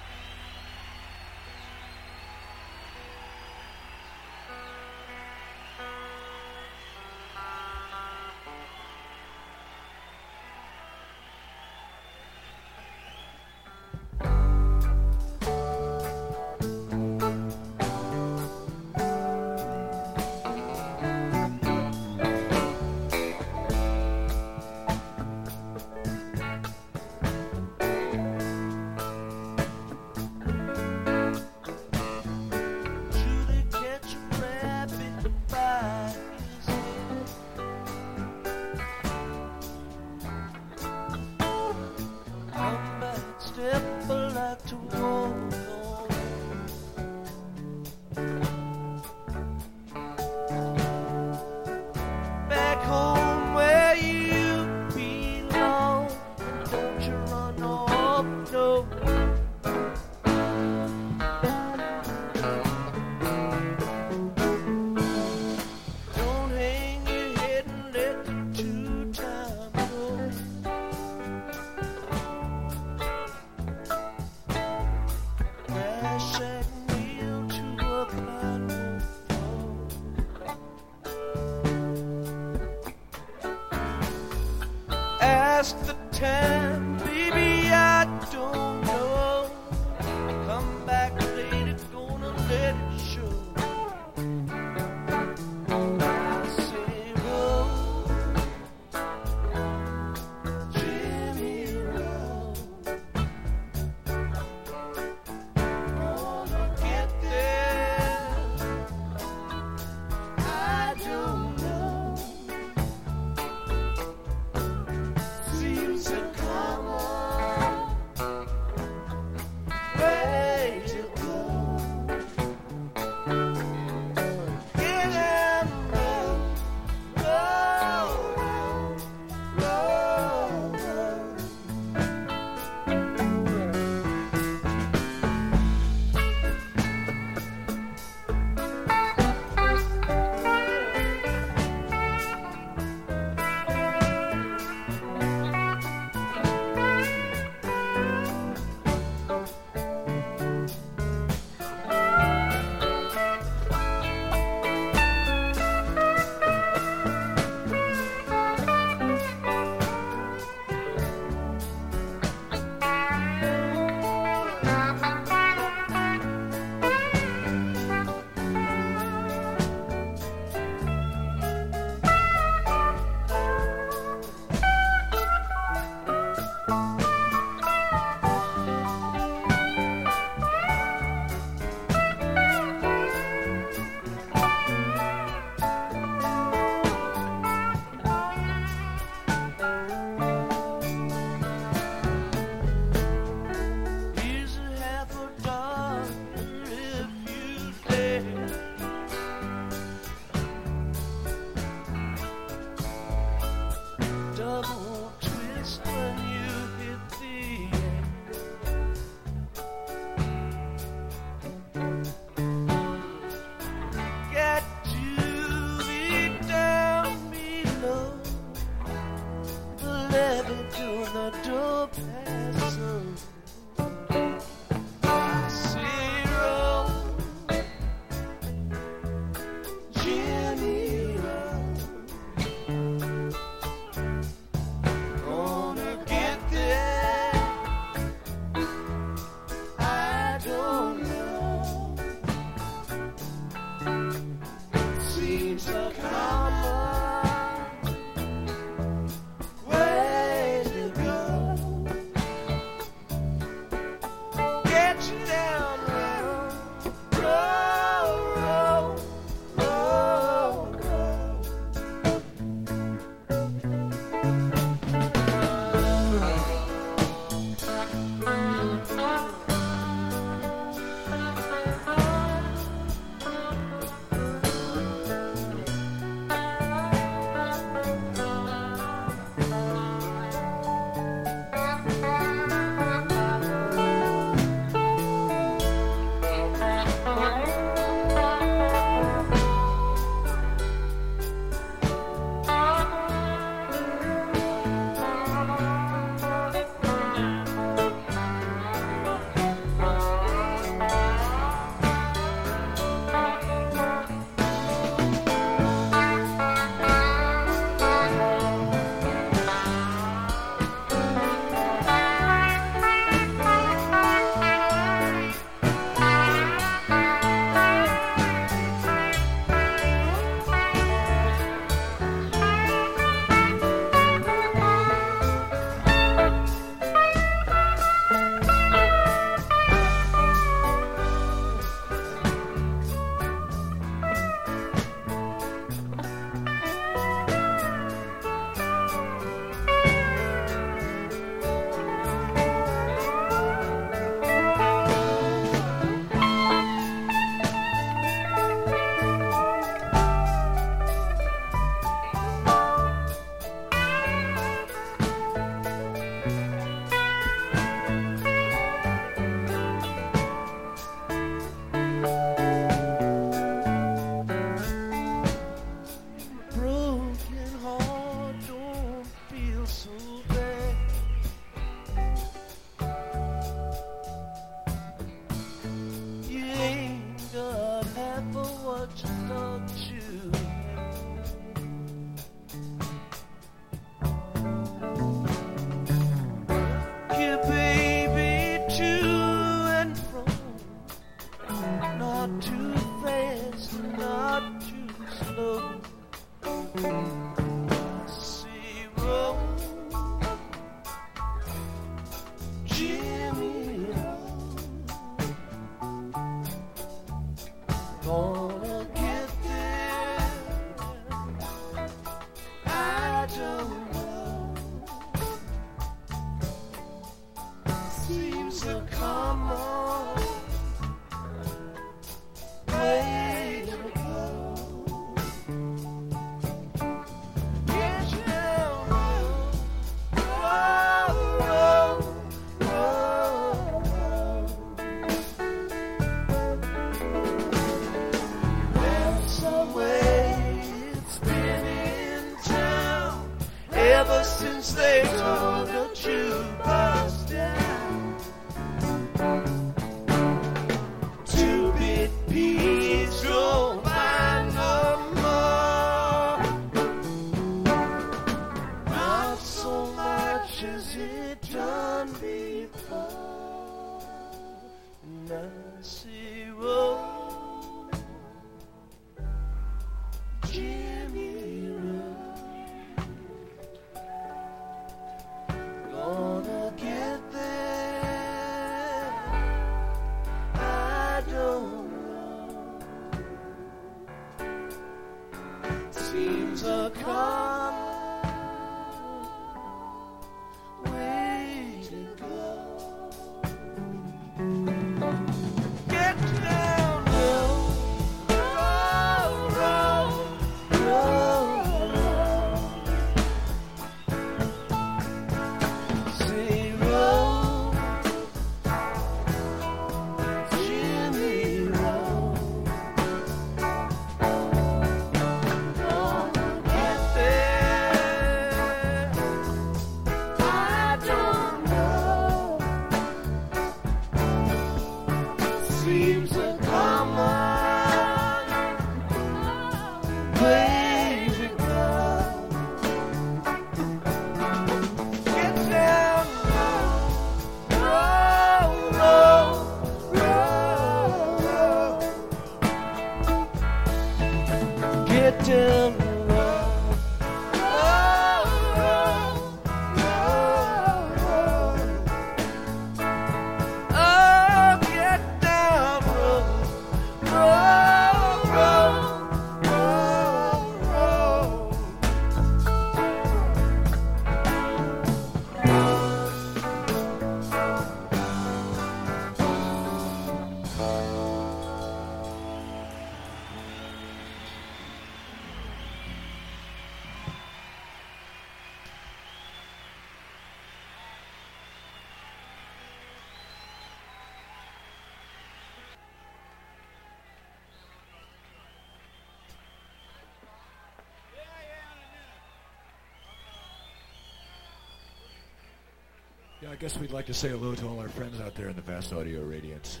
Yeah, I guess we'd like to say hello to all our friends out there in the vast audio radiance.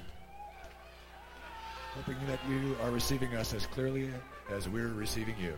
Hoping that you are receiving us as clearly as we're receiving you.